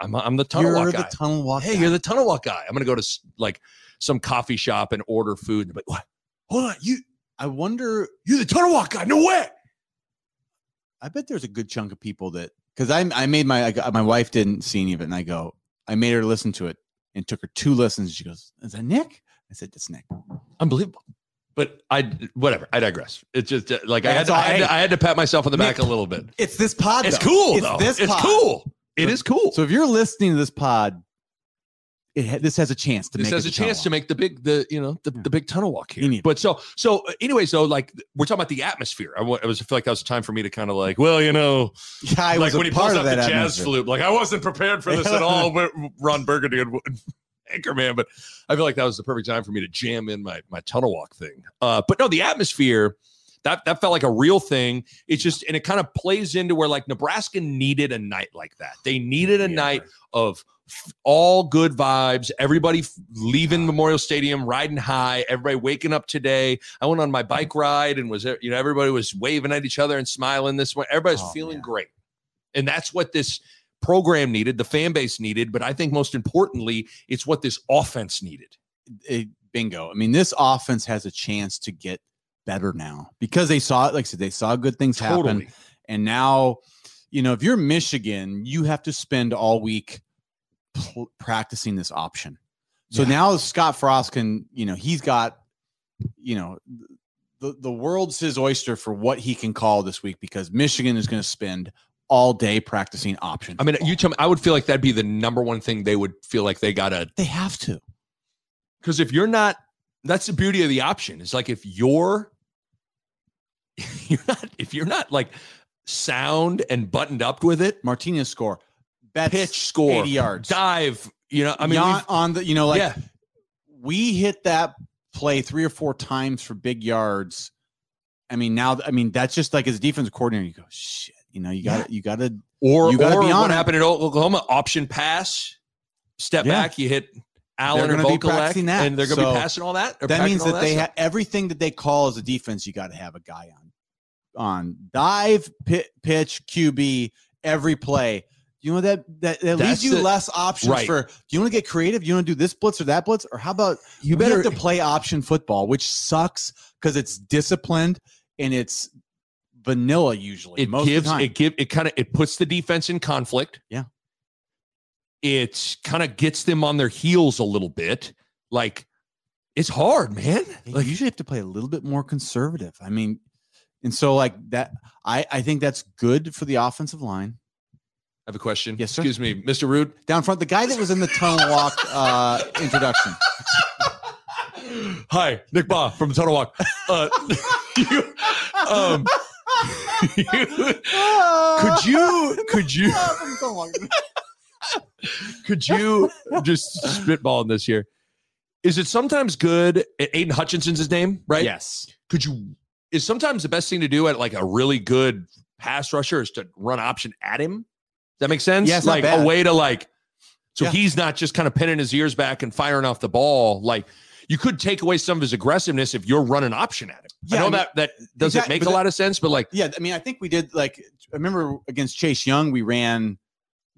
I'm, I'm the tunnel You're walk the guy. tunnel walk. hey, guy. you're the tunnel walk guy. I'm gonna go to like some coffee shop and order food. And like, what? Hold on, you I wonder. you're the tunnel walk guy? No way. I bet there's a good chunk of people that because I I made my I my wife didn't see any of it, and I go I made her listen to it and took her two listens. She goes, "Is that Nick?" I said, "It's Nick." Unbelievable. But I whatever. I digress. It's just uh, like I had, to, I, had to. I had to pat myself on the back a little bit. It's this pod. It's though. cool It's though. this it's pod. cool. It So- is cool. So if you're listening to this pod, it ha- this has a chance to this make has it a chance to make the big the you know the, Yeah. the big tunnel walk here. But so so anyways though like we're talking about the atmosphere. I, was I feel like that was a time for me to kind of like well you know Yeah, I like was when a he part pulls of out the that jazz atmosphere. flute. Like I wasn't prepared for this at all. [laughs] with Ron Burgundy and Anchorman, but I feel like that was the perfect time for me to jam in my my tunnel walk thing. Uh, but no, the atmosphere that that felt like a real thing. It's just and it kind of plays into where like Nebraska needed a night like that. They needed a Yeah. night of f- all good vibes. Everybody f- leaving Memorial Stadium, riding high. Everybody waking up today. I went on my bike ride and was. You know, everybody was waving at each other and smiling this way. Everybody's Oh, feeling yeah. great, and that's what this program needed. The fan base needed, but I think most importantly, it's what this offense needed. it- bingo. I mean, this offense has a chance to get better now because they saw it. Like I said, they saw good things happen, Totally. and now, you know, if you're Michigan, you have to spend all week pl- practicing this option. So Yeah. now Scott Frost can, you know, he's got, you know, the the world's his oyster for what he can call this week because Michigan is going to spend all day practicing option. I mean, football. you tell me. I would feel like that'd be the number one thing they would feel like they got to they have to. because if you're not that's the beauty of the option it's like if you're [laughs] you're not if you're not like sound and buttoned up with it Martinez score, Betts, pitch score 80 yards. dive you know i mean on the, you know, like yeah we hit that play three or four times for big yards. I mean, now, I mean, that's just like as a defensive coordinator, you go, shit, you know, you got to, you got to, or You gotta be on what it. happened at oklahoma option pass step Yeah. back you hit allen They're or Vokolek, and they're gonna So be passing all that that means all that they have everything that they call as a defense, you got to have a guy on, on dive, pit, pitch, QB, every play. You know that that, that leaves you the- less options right. for. Do you want to get creative? Do you want to do this blitz or that blitz, or how about you we have better to play option football, which sucks because it's disciplined and it's vanilla usually. it most gives the it give it kind of it puts the defense in conflict Yeah. it kind of gets them on their heels a little bit like it's hard man They like usually have to play a little bit more conservative. I mean, and so like that, I I think that's good for the offensive line I have a question. Yes, sir. Excuse me, Mr. Ruud. down front. The guy that was in the tunnel walk uh, introduction. Hi, Nick Baugh from Tunnel Walk. Uh, [laughs] you, um, [laughs] could you could you [laughs] could you just spitball in this here? Is it sometimes good? Aidan Hutchinson's his name, right? Yes. Could you? Is sometimes the best thing to do at like a really good pass rusher is to run option at him? Does that make sense? Yeah, like a way to like, so Yeah. he's not just kind of pinning his ears back and firing off the ball. Like you could take away some of his aggressiveness if you're running option at him. Yeah, I know I mean- that that doesn't Exactly, make a that- lot of sense, but like Yeah, I mean, I think we did like I remember against Chase Young, we ran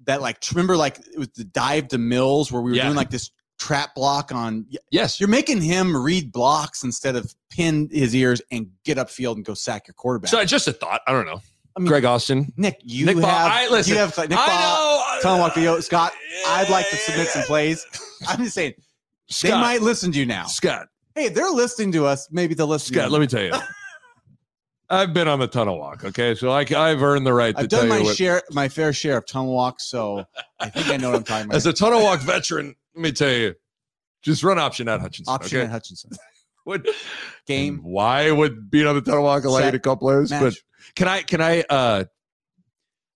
that like remember like it was the dive to Mills where we were Yeah. doing like this trap block on. yes, You're making him read blocks instead of pin his ears and get upfield and go sack your quarterback. so it's just a thought. I don't know. I mean, Greg Austin. Nick, you Nick have I- listen, you have Nick I Baugh, know. Uh, Tunnel Walk. Scott, I'd like to submit some plays. [laughs] I'm just saying, They might listen to you now. Scott, Hey, they're listening to us. Maybe they'll listen. Scott, let me tell you. [laughs] I've been on the tunnel walk, okay? So I, I've earned the right I've tell done my you what. share, my fair share of tunnel walks, so I think I know what I'm talking about. As a tunnel walk veteran, let me tell you, just run option at Hutchinson. Option okay? at Hutchinson. [laughs] What Game Why would being on the tunnel walk allow you Set. to call players? But can I can I uh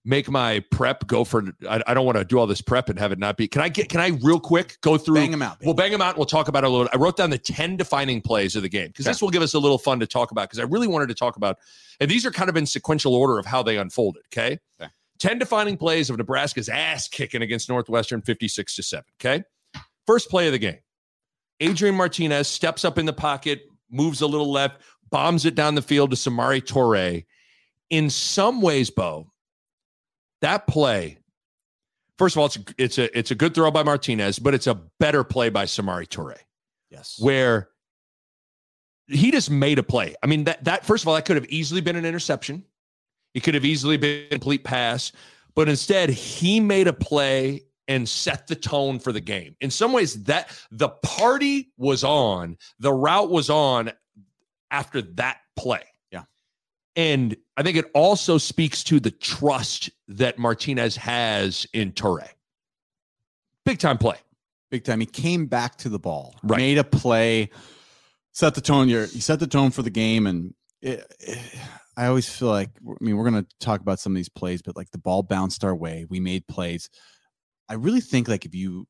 make my prep go for I, I don't want to do all this prep and have it not be can I get can I real quick go through Bang them out. We'll bang them out and we'll talk about it a little. I wrote down the 10 defining plays of the game because this will give us a little fun to talk about because I really wanted to talk about, and these are kind of in sequential order of how they unfolded. Okay. Okay. 10 defining plays of Nebraska's ass kicking against Northwestern 56 to 7. Okay. First play of the game Adrian Martinez steps up in the pocket, moves a little left, bombs it down the field to Samori Toure. In some ways, Bo, that play First of all, it's a, it's a it's a good throw by Martinez, but it's a better play by Samori Toure, yes. where he just made a play. I mean that that first of all, that could have easily been an interception. It could have easily been a complete pass, but instead he made a play and set the tone for the game. In some ways, that the party was on, the route was on after that play. And I think it also speaks to the trust that Martinez has in Toure. Big time play. big time. He came back to the ball, Right. made a play, set the tone. You're, he set the tone for the game, and it, it- I always feel like I mean we're gonna talk about some of these plays, but like the ball bounced our way, we made plays. I really think like if you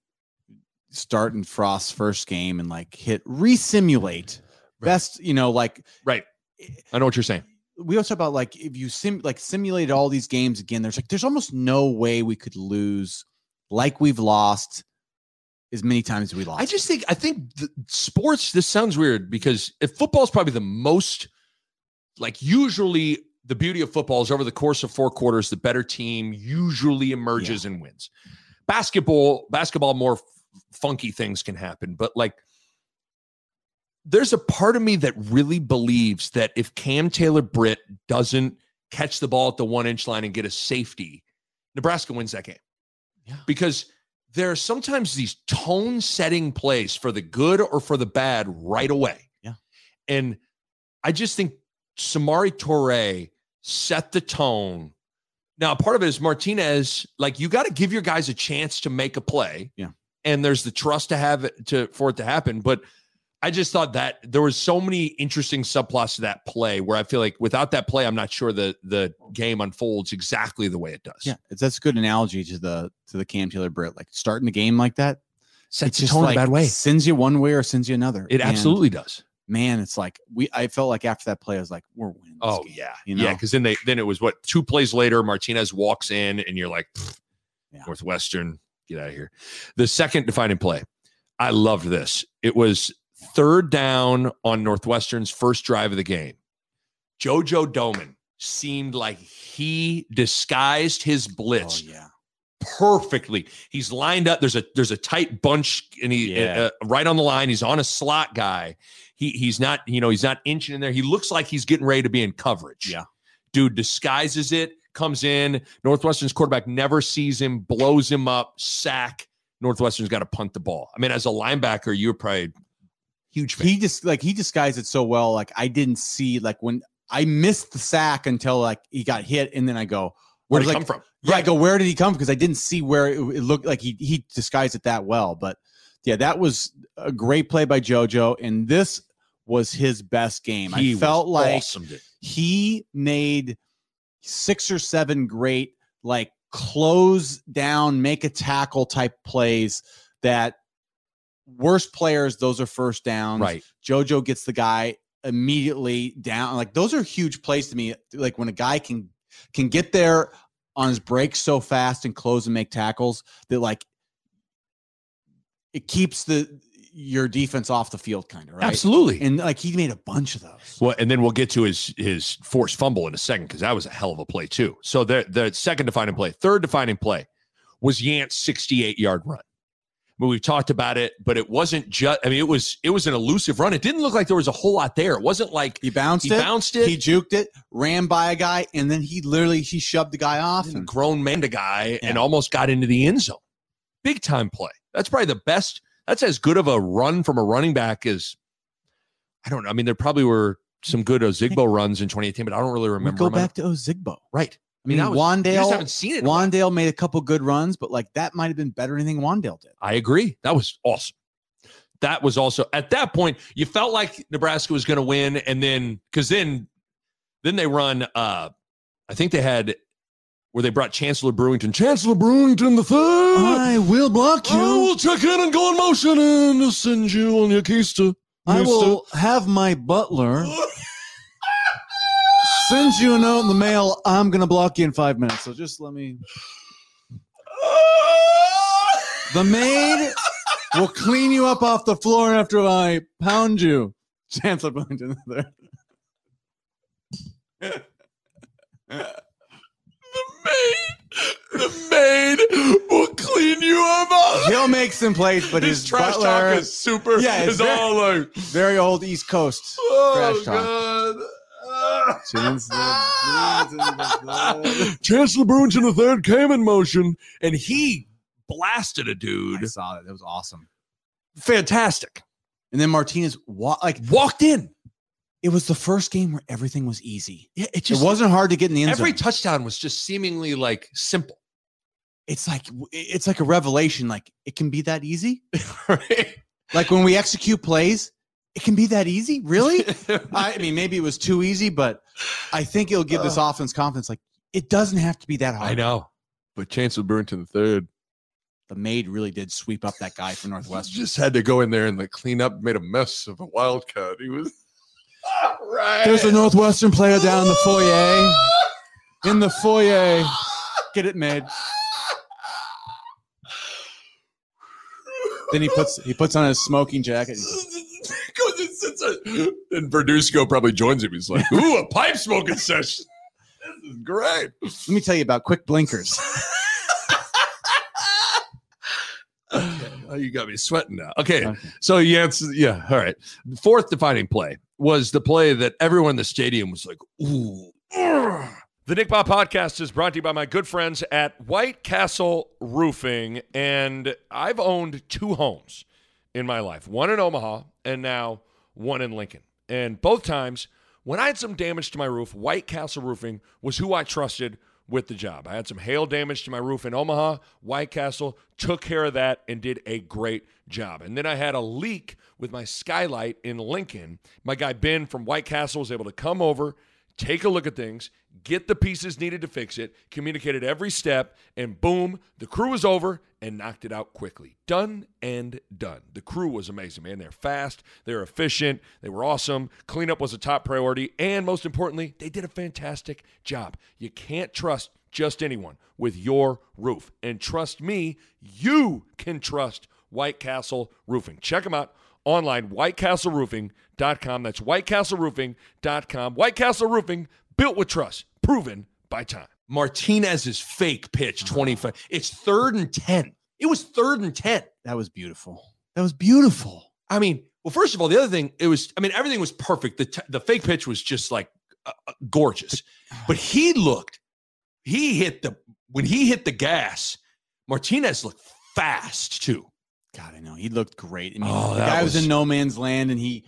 start in Frost's first game and like hit resimulate Right. best, you know, like Right. I know what you're saying. We also about like if you sim like simulated all these games again, there's like there's almost no way we could lose like we've lost as many times as we lost. I just think I think the sports. This sounds weird because if football is probably the most like usually the beauty of football is over the course of four quarters, the better team usually emerges and wins. Basketball, basketball, more funky things can happen, but like there's a part of me that really believes that if Cam Taylor Britt doesn't catch the ball at the one inch line and get a safety, Nebraska wins that game. Yeah. Because there are sometimes these tone setting plays for the good or for the bad right away. Yeah. And I just think Samori Toure set the tone. Now, part of it is Martinez, like you got to give your guys a chance to make a play. Yeah. And there's the trust to have it to for it to happen. But I just thought that there was so many interesting subplots to that play where I feel like without that play, I'm not sure the the game unfolds exactly the way it does. Yeah, that's a good analogy to the to the Cam Taylor Britt. Like starting the game like that, Sets the tone in a bad way. Sends you one way or sends you another. It And, absolutely does. man. It's like we. I felt like after that play, I was like, we're winning. Oh game, yeah, you know? yeah. Because then they then it was what two plays later, Martinez walks in, and you're like, Yeah. Northwestern, get out of here. The second defining play, I loved this. It was third down on Northwestern's first drive of the game. Jojo Domann seemed like he disguised his Oh blitz yeah. perfectly. He's lined up. There's a there's a tight bunch, and he Yeah. uh, right on the line. He's on a slot guy. He he's not you know he's not inching in there. He looks like he's getting ready to be in coverage. Yeah. dude disguises it, comes in. Northwestern's quarterback never sees him, blows him up, sack. Northwestern's got to punt the ball. I mean, as a linebacker, you're probably huge fan. He just like he disguised it so well. Like I didn't see like when I missed the sack until like he got hit, and then I go, "Where did he was come from? Yeah, I go, where did he come? From? Because I didn't see where it, it looked like he he disguised it that well. But yeah, that was a great play by JoJo, and this was his best game. He I felt like awesome, he made six or seven great like close down, make a tackle type plays that worst players, those are first downs. Right. Jojo gets the guy immediately down. Like those are huge plays to me. Like when a guy can can get there on his break so fast and close and make tackles that like it keeps the your defense off the field kind of right. Absolutely. And like he made a bunch of those. Well, and then we'll get to his his forced fumble in a second because that was a hell of a play too. So the the second defining play, third defining play, was Yant's 68 yard run. Mean, we've talked about it, but it wasn't just. I mean, it was it was an elusive run. It didn't look like there was a whole lot there. It wasn't like He bounced he it. bounced it. He juked it, ran by a guy, and then he literally he shoved the guy off. And grown man to guy and almost got into the end zone. Big time play. That's probably the best. that's as good of a run from a running back as I don't know. I mean, there probably were some good [laughs] Ozigbo runs in 2018, but I don't really We remember. go them. back to Ozigbo. right. I mean, that was- you just Wan'Dale. haven't seen it. in a while. Wan'Dale made a couple good runs, but like that might have been better than anything Wan'Dale did. I agree. That was awesome. That was also at that point you felt like Nebraska was going to win, and then because then then they run. uh I think they had where they brought Chancellor Brewington. Chancellor Brewington the third. I will block you. I will check in and go in motion and send you on your keys to. I will have my butler [laughs] send you a note in the mail. I'm gonna block you in five minutes. So just let me. The maid will clean you up off the floor after I pound you. Chancellor Brewington there. the maid the maid will clean you up. He'll make some plates, but his, His trash butler, talk is super. Yeah, it's is very- all like. very old East Coast. Oh Trash talk. God. Ah. Chancellor [laughs] Chancellor Brewington the third came in motion, and he blasted a dude. I saw that. That was awesome. Fantastic. And then Martinez wa- like Walked in. it was the first game where everything was easy. Yeah, it It just wasn't hard to get in the end every zone. touchdown was just seemingly like simple. It's like it's like a revelation. Like it can be that easy. [laughs] Right? Like when we execute plays, it can be that easy. Really? [laughs] I mean, maybe it was too easy, but I think it'll give this offense confidence. Like it doesn't have to be that hard. I know. But Chancellor Brewington the third The maid really did sweep up that guy from Northwest. just had to go in there and like clean up, made a mess of a wildcat. He was [laughs] right. There's a Northwestern player down in the foyer. [laughs] In the foyer. Get it made. Then he puts he puts on his smoking jacket. Goes [laughs] and sits Verduzco probably joins him. He's like, "Ooh, a pipe smoking session. [laughs] This is great." Let me tell you about quick blinkers. [laughs] Oh, you got me sweating now. Okay, Okay. so Yance, yeah, all right. The fourth defining play was the play that everyone in the stadium was like, "Ooh." ugh." The Nick Bob podcast is brought to you by my good friends at White Castle Roofing, and I've owned two homes in my life one in Omaha and now one in Lincoln. And both times, when I had some damage to my roof, White Castle Roofing was who I trusted with the job. I had some hail damage to my roof in Omaha. White Castle took care of that and did a great job. And then I had a leak with my skylight in Lincoln. My guy Ben from White Castle was able to come over, take a look at things, get the pieces needed to fix it, communicated every step, and boom, the crew was over and knocked it out quickly. Done and done. The crew was amazing, man. They're fast, they're efficient, they were awesome. Cleanup was a top priority, and most importantly, they did a fantastic job. You can't trust just anyone with your roof. And trust me, you can trust White Castle Roofing. Check them out online, whitecastleroofing.com. That's whitecastleroofing.com. White Castle Roofing, built with trust, proven by time. Martinez's fake pitch, 25. It's third and 10. It was third and 10. That was beautiful. That was beautiful. I mean, well, first of all, the other thing, it was, I mean, everything was perfect. The, t- the fake pitch was just like uh, uh, gorgeous. [sighs] But he looked, he hit the, when he hit the gas, Martinez looked fast too. God, I know he looked great. I mean, Oh, the guy was, was- in no man's land, and he,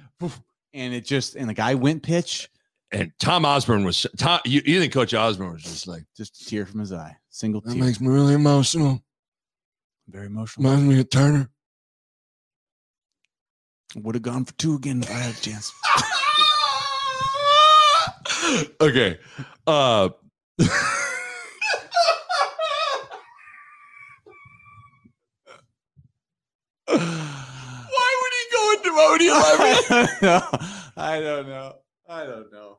and it just, and the guy went pitch, And Tom Osborne was, Tom, you, you think Coach Osborne was just like, just a tear from his eye, single that tear, makes me really emotional. very emotional. Reminds me of Turner. Would have gone for two again if I had a chance. [laughs] okay. Uh, [laughs] [sighs] why would he go into [laughs] I don't know. I don't know. I don't know.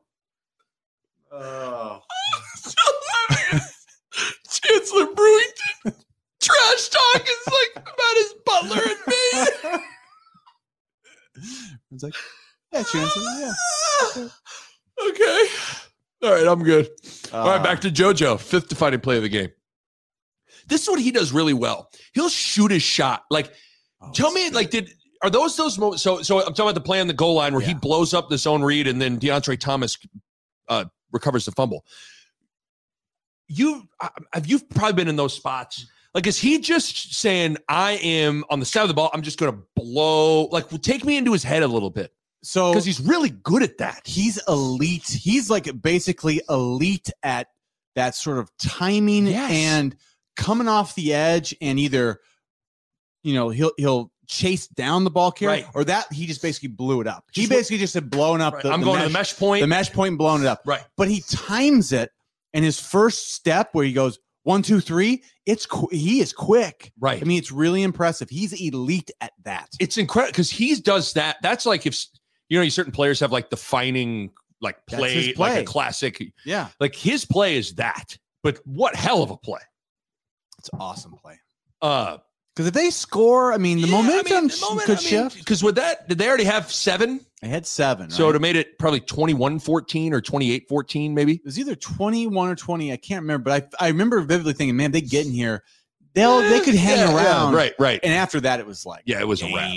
Oh. [laughs] Chancellor Brewington trash talk is like about his butler and me. [laughs] It's like, yeah, Chancellor, yeah. okay. All right, I'm good. All right, Uh, back to JoJo, fifth defining play of the game. This is what he does really well. He'll shoot his shot. Like, oh, tell me, like, did are those those moments? So, so I'm talking about the play on the goal line where he blows up the zone read and then Deontre Thomas uh, recovers the fumble. You, uh, have you've probably been in those spots Like, is he just saying, I am on the side of the ball, I'm just going to blow, like, take me into his head a little bit? So Because he's really good at that. he's elite. He's like basically elite at that sort of timing Yes. and coming off the edge and either you know he'll he'll chase down the ball carrier Right. or that he just basically blew it up. He Just basically just had blown up Right. the, I'm the going mesh, to the mesh point. the mesh point and blown it up. right. But he times it and his first step where he goes one two three. It's qu- he is quick. Right. I mean, it's really impressive. He's elite at that. it's incredible because he does that. That's like if, you know, certain players have like defining, like That's play, like a classic. Yeah, Like his play is that. But what hell of a play. it's awesome play. Uh, Because if they score, I mean, the momentum sh- could shift. Because with that, did they already have seven? They had seven. So right? it have made it probably 21 14 or 28 14, maybe. it was either 21 or 20 i can't remember but i, I remember vividly thinking man they get in here they'll they could hang Yeah, yeah, around right, right. and after that it was like Yeah, it was a wrap.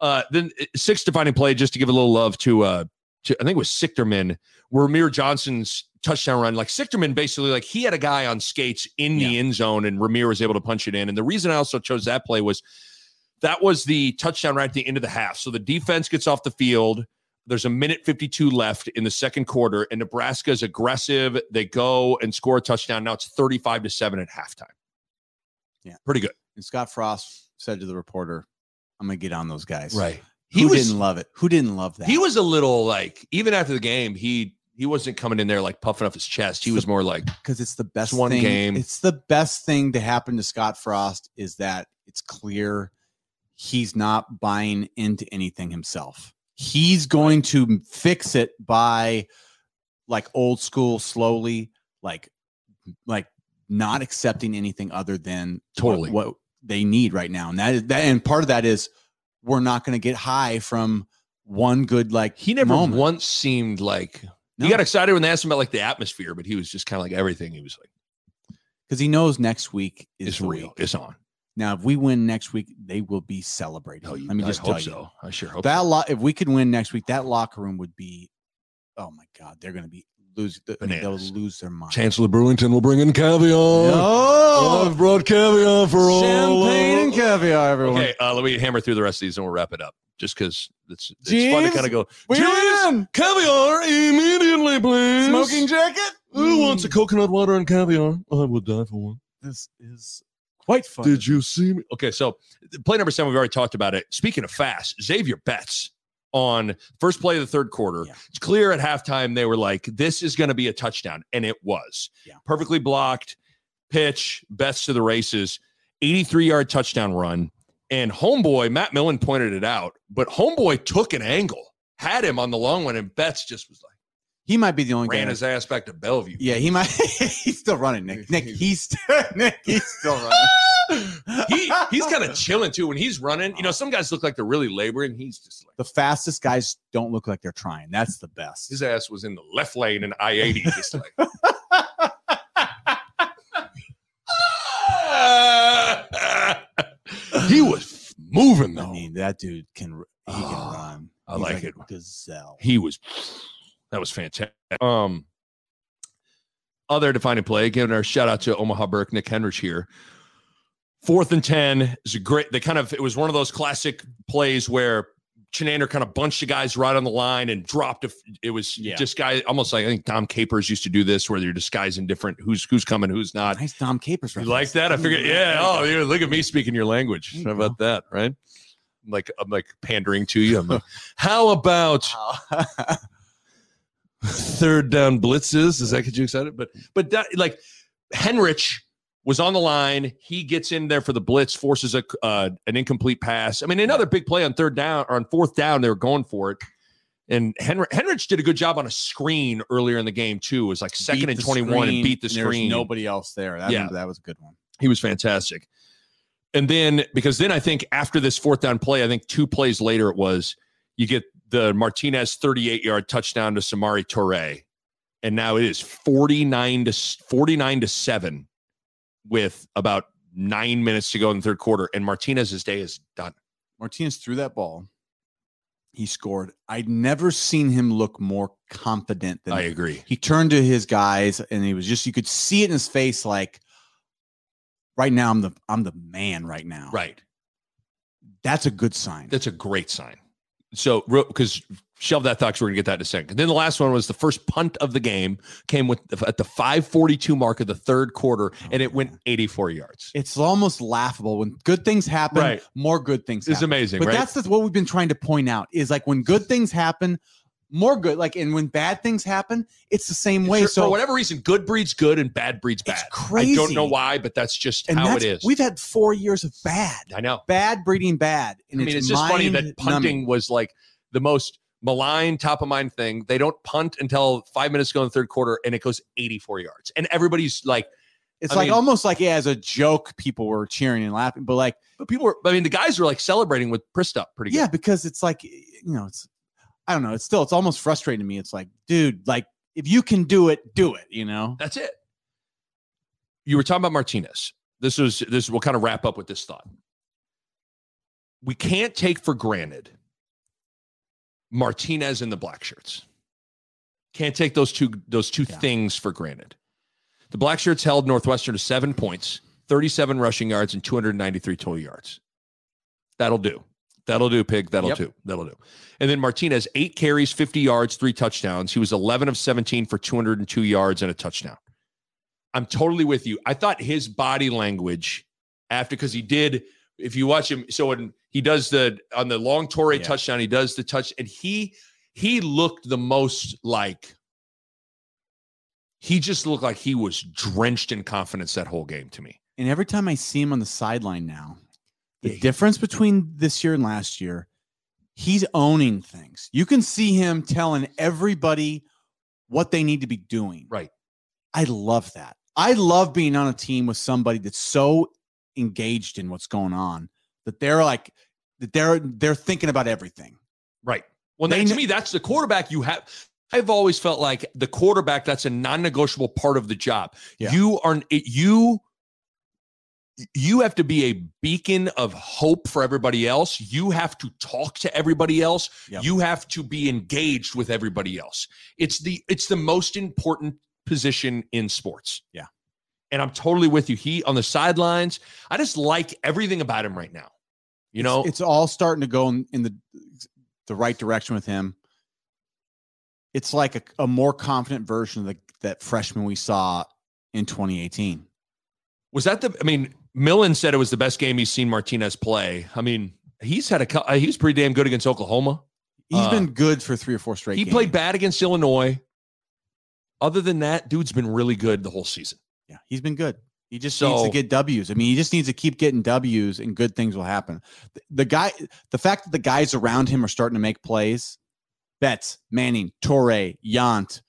Uh, then six defining play, just to give a little love to, uh, to I think it was Sichterman, where Rahmir Johnson's touchdown run. Like Sichterman, basically, like he had a guy on skates in the Yeah. end zone, and Rahmir was able to punch it in. And the reason I also chose that play was that was the touchdown right at the end of the half. So the defense gets off the field. There's a minute 52 left in the second quarter, and Nebraska is aggressive. They go and score a touchdown. Now it's 35 to 7 at halftime. Yeah. Pretty good. and scott frost said to the reporter i'm gonna get on those guys He who was didn't love it who didn't love that He was a little like even after the game, he he wasn't coming in there like puffing up his chest. He was more like because it's the best one thing, game. it's the best thing to happen to scott frost is that it's clear he's not buying into anything himself he's going to fix it by like old school slowly like like not accepting anything other than what- Totally. what, they need right now and that is that and part of that is we're not going to get high from one good like he never moment. once seemed like No. he got excited when they asked him about like the atmosphere, but he was just kind of like everything. He was like, because he knows next week is "It's real, week. it's on." Now, if we win next week, they will be celebrating. Oh, you, Let me I just hope tell you so. I sure hope that so. lot. If we could win next week, that locker room would be. Oh my God, they're going to be lose. They'll lose their mind. Chancellor Brewington will bring in caviar. Oh, I've brought caviar for all. champagne and caviar, everyone. Okay, uh, let me hammer through the rest of these and we'll wrap it up. Just because it's, it's fun to kind of go. we Jeeves, win. caviar immediately, please. Smoking jacket. Who wants a Mm. coconut water and caviar? I would die for one. This is quite fun. Did you see me? Okay, so play number seven, we've already talked about it. Speaking of fast, Zavier Betts on first play of the third quarter. Yeah. It's clear at halftime they were like, this is going to be a touchdown. And it was. Yeah. Perfectly blocked, pitch, Betts to the races, 83 yard touchdown run. And Homeboy, Matt Millen pointed it out, but Homeboy took an angle, had him on the long one, and Betts just was like, He might be the only ran guy. his ass back to Bellevue. yeah, he might. [laughs] [laughs] he's still running, Nick. Nick, he's [laughs] Nick. He's still running. he he's kind of chilling too when he's running. You know, some guys look like they're really laboring. He's just like the fastest guys don't look like they're trying. That's the best. his ass was in the left lane in I eighty, just like. he was moving I mean, that dude can he can Oh, run. I He's like it. Gazelle. He was that was fantastic. Um, other defining play, giving our shout out to Omaha Burke, Nick Henrich here. Fourth and ten is a great. They kind of it was one of those classic plays where Chinander kind of bunched the guys right on the line and dropped. A, it was Yeah. just guy almost like I think Tom Capers used to do this, where they're disguising different who's who's coming, who's not. nice Dom Capers. You like that? I figured, yeah. Oh, yeah, look at me speaking your language. You How about that, right? I'm like I'm like pandering to you. I'm like, [laughs] how about. [laughs] third down blitzes. Does that get you excited? But but that like Henrich was on the line. He gets in there for the blitz, forces a uh, an incomplete pass. I mean, another big play on third down or on fourth down. They were going for it. And Henrich, Henrich did a good job on a screen earlier in the game too. It was like second and 21 and beat the screen. nobody else there. I Yeah. that was a good one. He was fantastic. And then because then I think after this fourth down play, I think two plays later it was you get the Martinez 38 yard touchdown to Samori Toure. And now it is 49 to 49 to 7 with about nine minutes to go in the third quarter. And Martinez's day is done. Martinez threw that ball. He scored. I'd never seen him look more confident than I agree. he turned to his guys and he was just you could see it in his face like right now I'm the I'm the man right now. Right. That's a good sign. That's a great sign. So, because shove that thought, we're gonna get that in a second. Then the last one was the first punt of the game came with at the 5:42 mark of the third quarter, and it went 84 yards. it's almost laughable when good things happen. Right. More good things. It's happen. amazing, But right? that's what we've been trying to point out is like when good things happen, more good. Like and when bad things happen, it's the same way. Sure, so for whatever reason, good breeds good and bad breeds bad. It's I don't know why, but that's just and how that's, it is. We've had four years of bad, I know. bad breeding bad. I mean, it's, just funny that punting was like the most malign, top of mind thing. They don't punt until five minutes to go in the third quarter, and it goes 84 yards, and everybody's like, It's I like mean- almost like yeah, as a joke, people were cheering and laughing, but like but people were. I mean, the guys were like celebrating with Przystup pretty good. yeah, because it's like you know, it's I don't know. It's still it's almost frustrating to me. It's like, dude, like if you can do it, do it. You know, That's it. You were talking about Martinez. This was this. We'll kind of wrap up with this thought. We can't take for granted Martinez and the black shirts. Can't take those two those two Yeah. things for granted. The black shirts held Northwestern to seven points, 37 rushing yards, and 293 total yards. That'll do. That'll do, pig. That'll Yep. do. That'll do. And then Martinez, eight carries, 50 yards, three touchdowns. He was 11 of 17 for 202 yards and a touchdown. I'm totally with you. I thought his body language after, because he did, if you watch him, so when he does the, on the long Toure Yeah. touchdown, he does the touch, and he, he looked the most like, he just looked like he was drenched in confidence that whole game to me. and every time I see him on the sideline now, the difference between this year and last year, he's owning things. You can see him telling everybody what they need to be doing. Right. I love that. I love being on a team with somebody that's so engaged in what's going on that they're like that they're they're thinking about everything. Right. Well, They to me, that's the quarterback you have. I've always felt like the quarterback, that's a non negotiable part of the job. Yeah. You are, you, you have to be a beacon of hope for everybody else. You have to talk to everybody else. Yep. You have to be engaged with everybody else. It's the, it's the most important position in sports. Yeah. And I'm totally with you. He on the sidelines, I just like everything about him right now. You It's- know, it's, all starting to go in, in the the right direction with him. It's like a, a more confident version of the, that freshman we saw in 2018. Was that the? I mean, Millen said it was the best game he's seen Martinez play. I mean, he's had a. uh, He was pretty damn good against Oklahoma. He's Uh, been good for three or four straight. He games. played bad against Illinois. Other than that, dude's been really good the whole season. Yeah, he's been good. He just needs to get W's. I mean, he just needs to keep getting W's, and good things will happen. The, the guy, the fact that the guys around him are starting to make plays, Betts, Manning, Toure, Yant,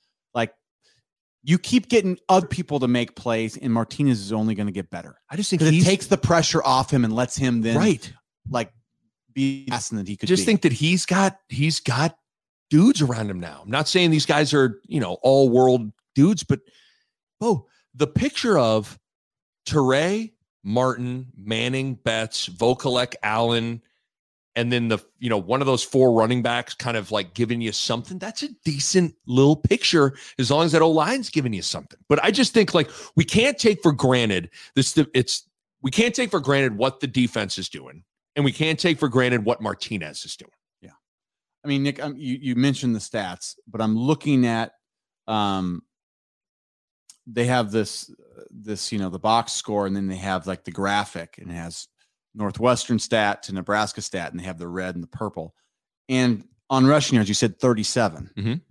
you keep getting other people to make plays, and Martinez is only going to get better I just think it takes the pressure off him and lets him then right. like be assassin that he could Just be. think that he's got he's got dudes around him now. I'm not saying these guys are you know all world dudes, but oh, the picture of Toure, Martin, Manning, Betts, Vokolek, Allen, and then the you know one of those four running backs kind of like giving you something. That's a decent little picture as long as that old line's giving you something. But I just think like we can't take for granted this. It's we can't take for granted what the defense is doing, and we can't take for granted what Martinez is doing. Yeah i mean, Nick, um, you you mentioned the stats, but I'm looking at um they have this this you know the box score, and then they have like the graphic, and it has Northwestern stat to Nebraska stat, and they have the red and the purple. And on rushing yards, you said 37. Mhm.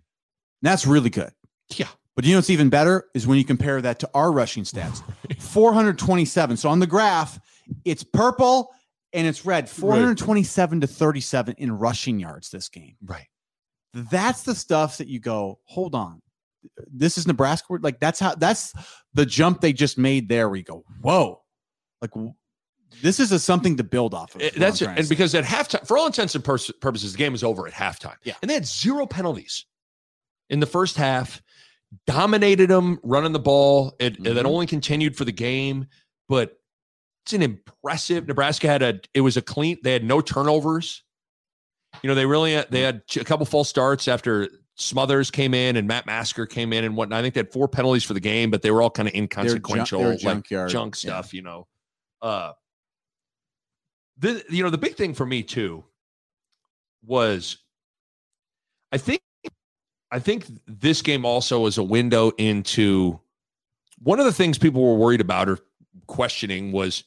That's really good. Yeah. But you know what's even better is when you compare that to our rushing stats [laughs] 427. So on the graph, it's purple and it's red 427 to 37 in rushing yards this game. Right. That's the stuff that you go, hold on. This is Nebraska. Like that's how that's the jump they just made there where you go, whoa. Like this is a, something to build off of. It- that's it. And because at halftime, for all intents and purposes, the game was over at halftime. Yeah. And they had zero penalties in the first half, dominated them running the ball. It, and that only continued for the game. But it's an impressive. Nebraska had a, it was a clean, they had no turnovers. You know, they really had, they had a couple false starts after Smothers came in and Matt Masker came in and whatnot. I think they had four penalties for the game, but they were all kind of junk- inconsequential, they like junkyard. junk Yeah. stuff, you know. Uh, the you know the big thing for me too was, I think, I think this game also was a window into one of the things people were worried about or questioning was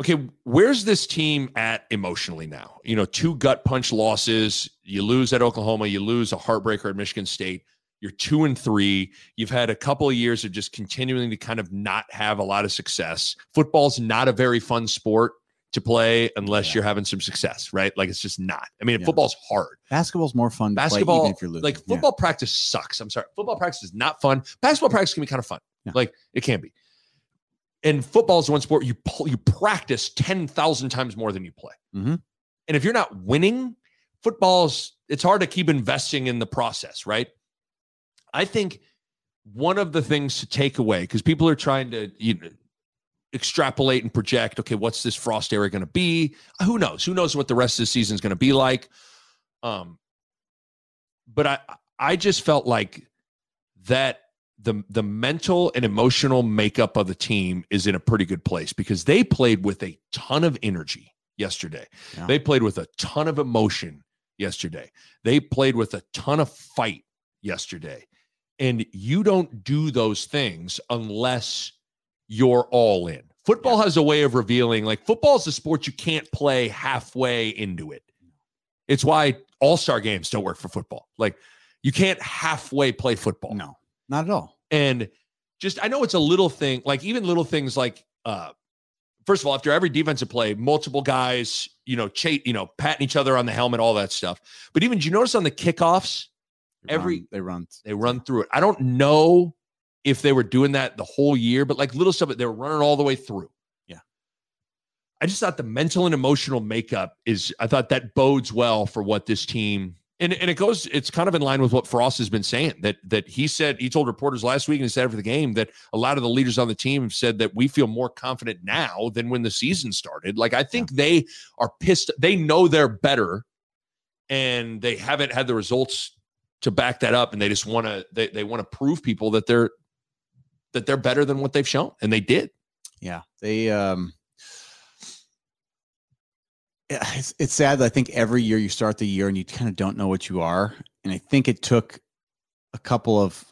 okay, where's this team at emotionally now? You know, two gut punch losses. You lose at Oklahoma, you lose a heartbreaker at Michigan State. You're two and three. You've had a couple of years of just continuing to kind of not have a lot of success. Football's not a very fun sport to play unless Yeah. you're having some success, right? Like it's just not. I mean, Yeah. football's hard. Basketball's more fun. To play Basketball, even if you're losing. like Yeah. football practice sucks. I'm sorry. Football practice is not fun. Basketball practice can be kind of fun. Yeah. Like it can be. And football is one sport you pl- you practice 10,000 times more than you play. Mhm. And if you're not winning, football's it's hard to keep investing in the process, right? I think one of the things to take away because people are trying to you know, extrapolate and project okay what's this frost era going to be? Who knows? Who knows what the rest of the season is going to be like? Um but i i just felt like that the the mental and emotional makeup of the team is in a pretty good place because they played with a ton of energy yesterday. Yeah. they played with a ton of emotion yesterday. They played with a ton of fight yesterday. And you don't do those things unless you're all in. Football has a way of revealing like football is a sport you can't play halfway into it. It's why all-star games don't work for football. Like you can't halfway play football. No, not at all. And just I know it's a little thing, like even little things like uh first of all, after every defensive play, multiple guys, you know, chase, you know, patting each other on the helmet, all that stuff. But even did you notice on the kickoffs, They Every- run- they run. they run through it. I don't know if they were doing that the whole year, but like little stuff, they were running all the way through. Yeah. I just thought the mental and emotional makeup is, I thought that bodes well for what this team, and, and it goes, it's kind of in line with what Frost has been saying that, that he said, he told reporters last week and he said after the game that a lot of the leaders on the team have said that we feel more confident now than when the season started. Like, I think they are pissed. They know they're better and they haven't had the results to back that up and they just want to they, they want to prove people that they're that they're better than what they've shown and they did Yeah, they. um it's, it's sad that I think every year you start the year and you kind of don't know what you are, and I think it took a couple of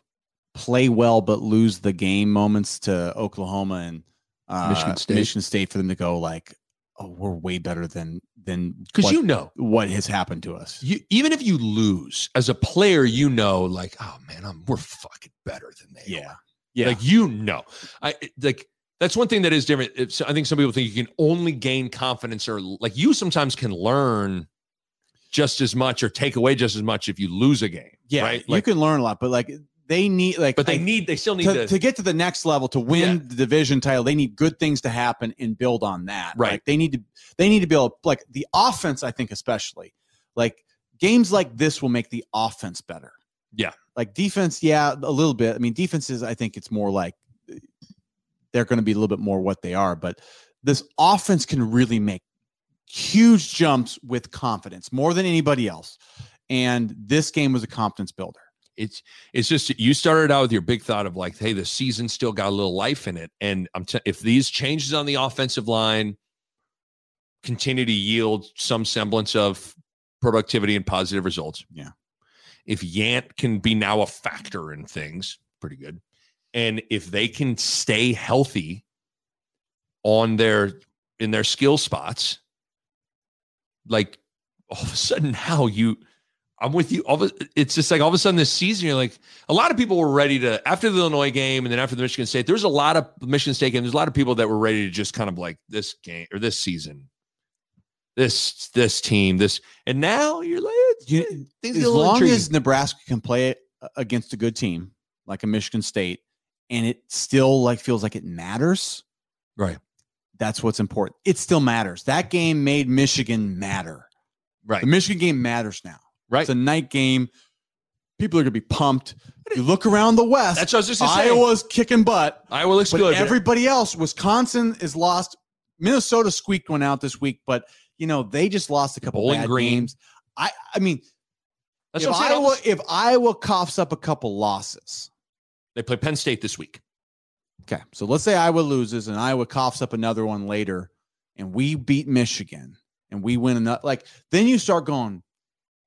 play well but lose the game moments to Oklahoma and uh, Michigan State. Michigan State for them to go like, oh, we're way better than than because you know what has happened to us. you even if you lose as a player you know like oh man I'm, we're fucking better than they Yeah, are. Yeah, like you know i like that's one thing that is different it's, i think some people think you can only gain confidence or like you sometimes can learn just as much or take away just as much if you lose a game yeah. right You can learn a lot, but like they need like but they I- need they still need to, to, to get to the next level to win Yeah. the division title they need good things to happen and build on that Right. like they need to they need to build like the offense i think especially like games like this will make the offense better Yeah. Like defense yeah a little bit i mean defenses i think it's more like they're going to be a little bit more what they are but this offense can really make huge jumps with confidence more than anybody else and this game was a confidence builder it's it's just you started out with your big thought of like hey the season still got a little life in it and i'm t- if these changes on the offensive line continue to yield some semblance of productivity and positive results Yeah. If yant can be now a factor in things pretty good and if they can stay healthy on their in their skill spots like all of a sudden now you I'm with you. All of a, it's just like all of a sudden this season, you're like, a lot of people were ready to after the Illinois game and then after the Michigan State. There's a lot of Michigan State game. There's a lot of people that were ready to just kind of like this game or this season, this this team, this, and now you're like, You- things as long intriguing. as Nebraska can play it uh, against a good team like a Michigan State, and it still like feels like it matters. Right. That's what's important. It still matters. That game made Michigan matter. right, The Michigan game matters now. right. It's a night game. People are gonna be pumped. You look around the West. That's what I was just gonna say. Iowa's kicking butt, Iowa looks good. everybody else, Wisconsin is lost. Minnesota squeaked one out this week, but you know they just lost a couple Bowling bad Green. games. I, I mean, That's if Iowa, if Iowa coughs up a couple losses, They play Penn State this week. Okay, so let's say Iowa loses and Iowa coughs up another one later, and we beat Michigan and we win another. Like then you start going,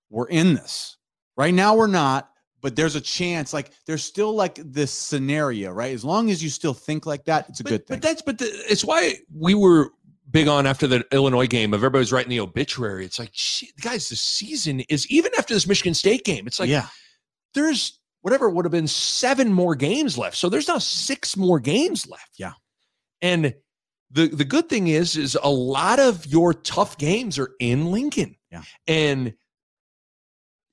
we're in this. Right now we're not, but there's a chance. Like there's still like this scenario, right? As long as you still think like that, it's a but, good thing. But that's but the, it's why we were big on after the Illinois game. Of everybody's writing the obituary. It's like, shit, guys, the season is even after this Michigan State game. It's like yeah, there's whatever would have been seven more games left. So there's now six more games left. Yeah. And the the good thing is is a lot of your tough games are in Lincoln. Yeah. And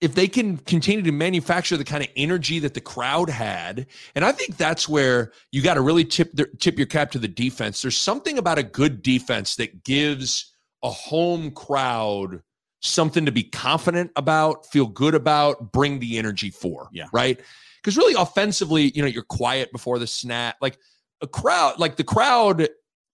if they can continue to manufacture the kind of energy that the crowd had, and I think that's where you got to really tip tip your cap to the defense. There's something about a good defense that gives a home crowd something to be confident about, feel good about, bring the energy for. Yeah. Right. Because really, offensively, you know, you're quiet before the snap. Like a crowd, like the crowd,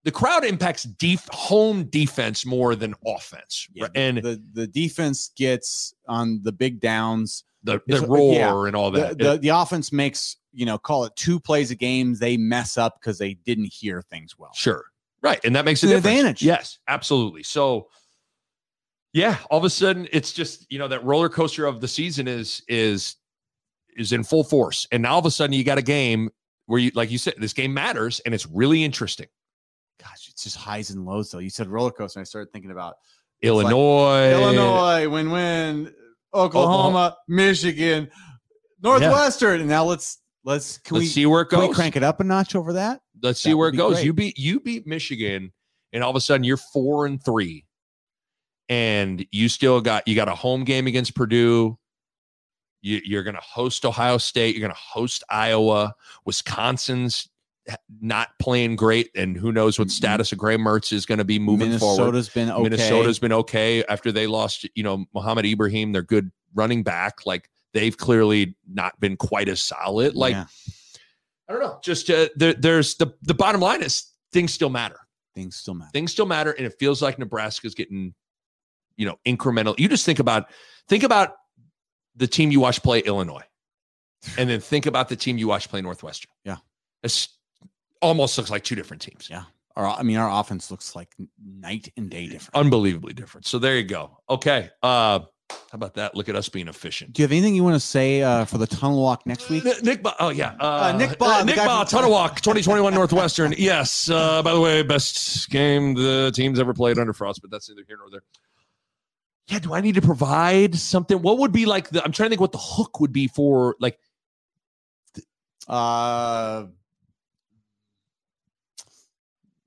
the crowd impacts deep home defense more than offense. yeah. right? And the the defense gets on the big downs. the, the roar yeah. and all that. the the offense makes you know call it two plays a game. They mess up because they didn't hear things well. Sure. Right. And that makes a It's an difference. advantage. Yes, absolutely. So yeah, all of a sudden it's just, you know, that roller coaster of the season is is is in full force. And now all of a sudden you got a game where you like you said, this game matters and it's really interesting. It's just highs and lows though. You said roller coaster, and I started thinking about It's like Illinois. Illinois, win win, Oklahoma, Michigan, Northwestern, and now let's let's can Let's we see where it can goes. we crank it up a notch over that? Let's see That where it goes. great. You beat you beat Michigan, and all of a sudden you're four and three, and you still got you got a home game against Purdue. You, you're going to host Ohio State. You're going to host Iowa. Wisconsin's not playing great, and who knows what Mhm. status of Graham Mertz is going to be moving forward. Minnesota's been okay. Minnesota's been okay after they lost, you know, Mohamed Ibrahim, They're good running back. Like they've clearly not been quite as solid. Like Yeah, I don't know. Just uh, there, there's the the bottom line is things still matter. things still matter. Things still matter, and it feels like Nebraska's getting, you know, incremental. You just think about think about the team you watch play Illinois, and then think about the team you watch play Northwestern. Yeah. it's almost looks like two different teams. Yeah. Our, I mean, our offense looks like night and day different. unbelievably different. So there you go. Okay, uh, how about that? Look at us being efficient. Do you have anything you want to say uh, for the tunnel walk next week? Nick, Nick Ba- oh yeah, uh, Nick Ba- the Nick guy Ba, from- Tunnel Walk, 2021 Northwestern. [laughs] Yes. Uh, by the way, best game the team's ever played under Frost, but that's neither here nor there. Yeah, do I need to provide something? What would be like the? I'm trying to think what the hook would be for like. Uh,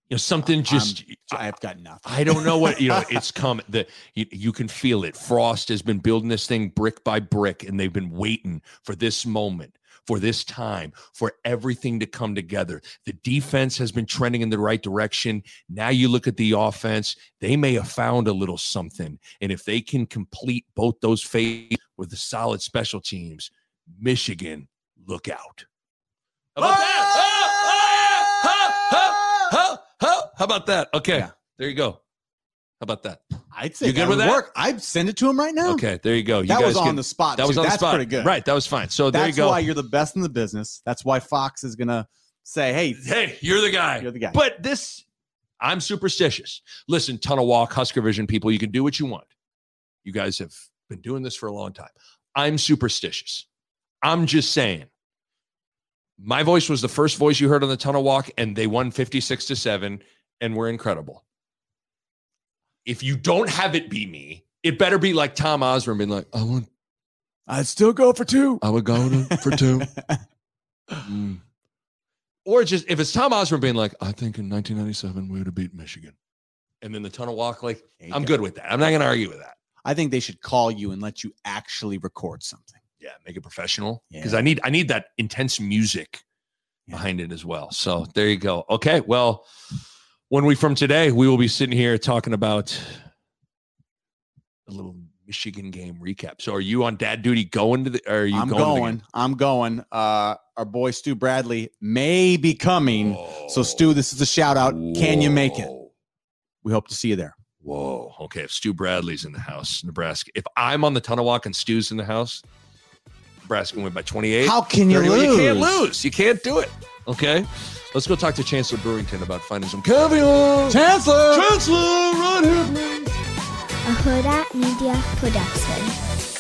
You know, something just. I've got nothing. I don't know what you know. [laughs] It's come. The you, you can feel it. Frost has been building this thing brick by brick, and they've been waiting for this moment, for this time, for everything to come together. The defense has been trending in the right direction. Now you look at the offense; they may have found a little something, and if they can complete both those phases with the solid special teams, Michigan, look out. How about that? Okay, Yeah. there you go. How about that? I'd say You good with that? work. I'd send it to him right now. Okay, there you go. You that guys was on can- the spot. That was too. on the That's spot. pretty good. Right, that was fine. So there you go. why you're the best in the business. That's why Fox is gonna say, "Hey, hey, you're the guy. you're the guy." But this, I'm superstitious. Listen, Tunnel Walk, Husker Vision people, you can do what you want. You guys have been doing this for a long time. I'm superstitious. I'm just saying. My voice was the first voice you heard on the Tunnel Walk, and they won 56 to 7 and we're incredible. If you don't have it be me, it better be like Tom Osborne being like, I want I'd still go for two. I would go to, for two. [laughs] Mm. Or just if it's Tom Osborne being like, I think in 1997 we would have beat Michigan. And then the tunnel walk, like, I'm go. good with that. I'm not going to argue with that. I think they should call you and let you actually record something. Yeah, make it professional because Yeah. I need I need that intense music Yeah. behind it as well. So there you go. Okay, well, when we from today, we will be sitting here talking about a little Michigan game recap. So are you on dad duty going to the? Are you I'm going? going. I'm going. Uh, our boy Stu Bradley may be coming. So Stu, this is a shout out. Can you make it? We hope to see you there. Whoa. Okay. If Stu Bradley's in the house, Nebraska. If I'm on the tunnel walk and Stu's in the house, Nebraska win by 28. How can you 31. lose? You can't lose. You can't do it. Okay, let's go talk to Chancellor Brewington about finding some caviar. Chancellor. Chancellor, right here, please. a Hurrdat Media Production.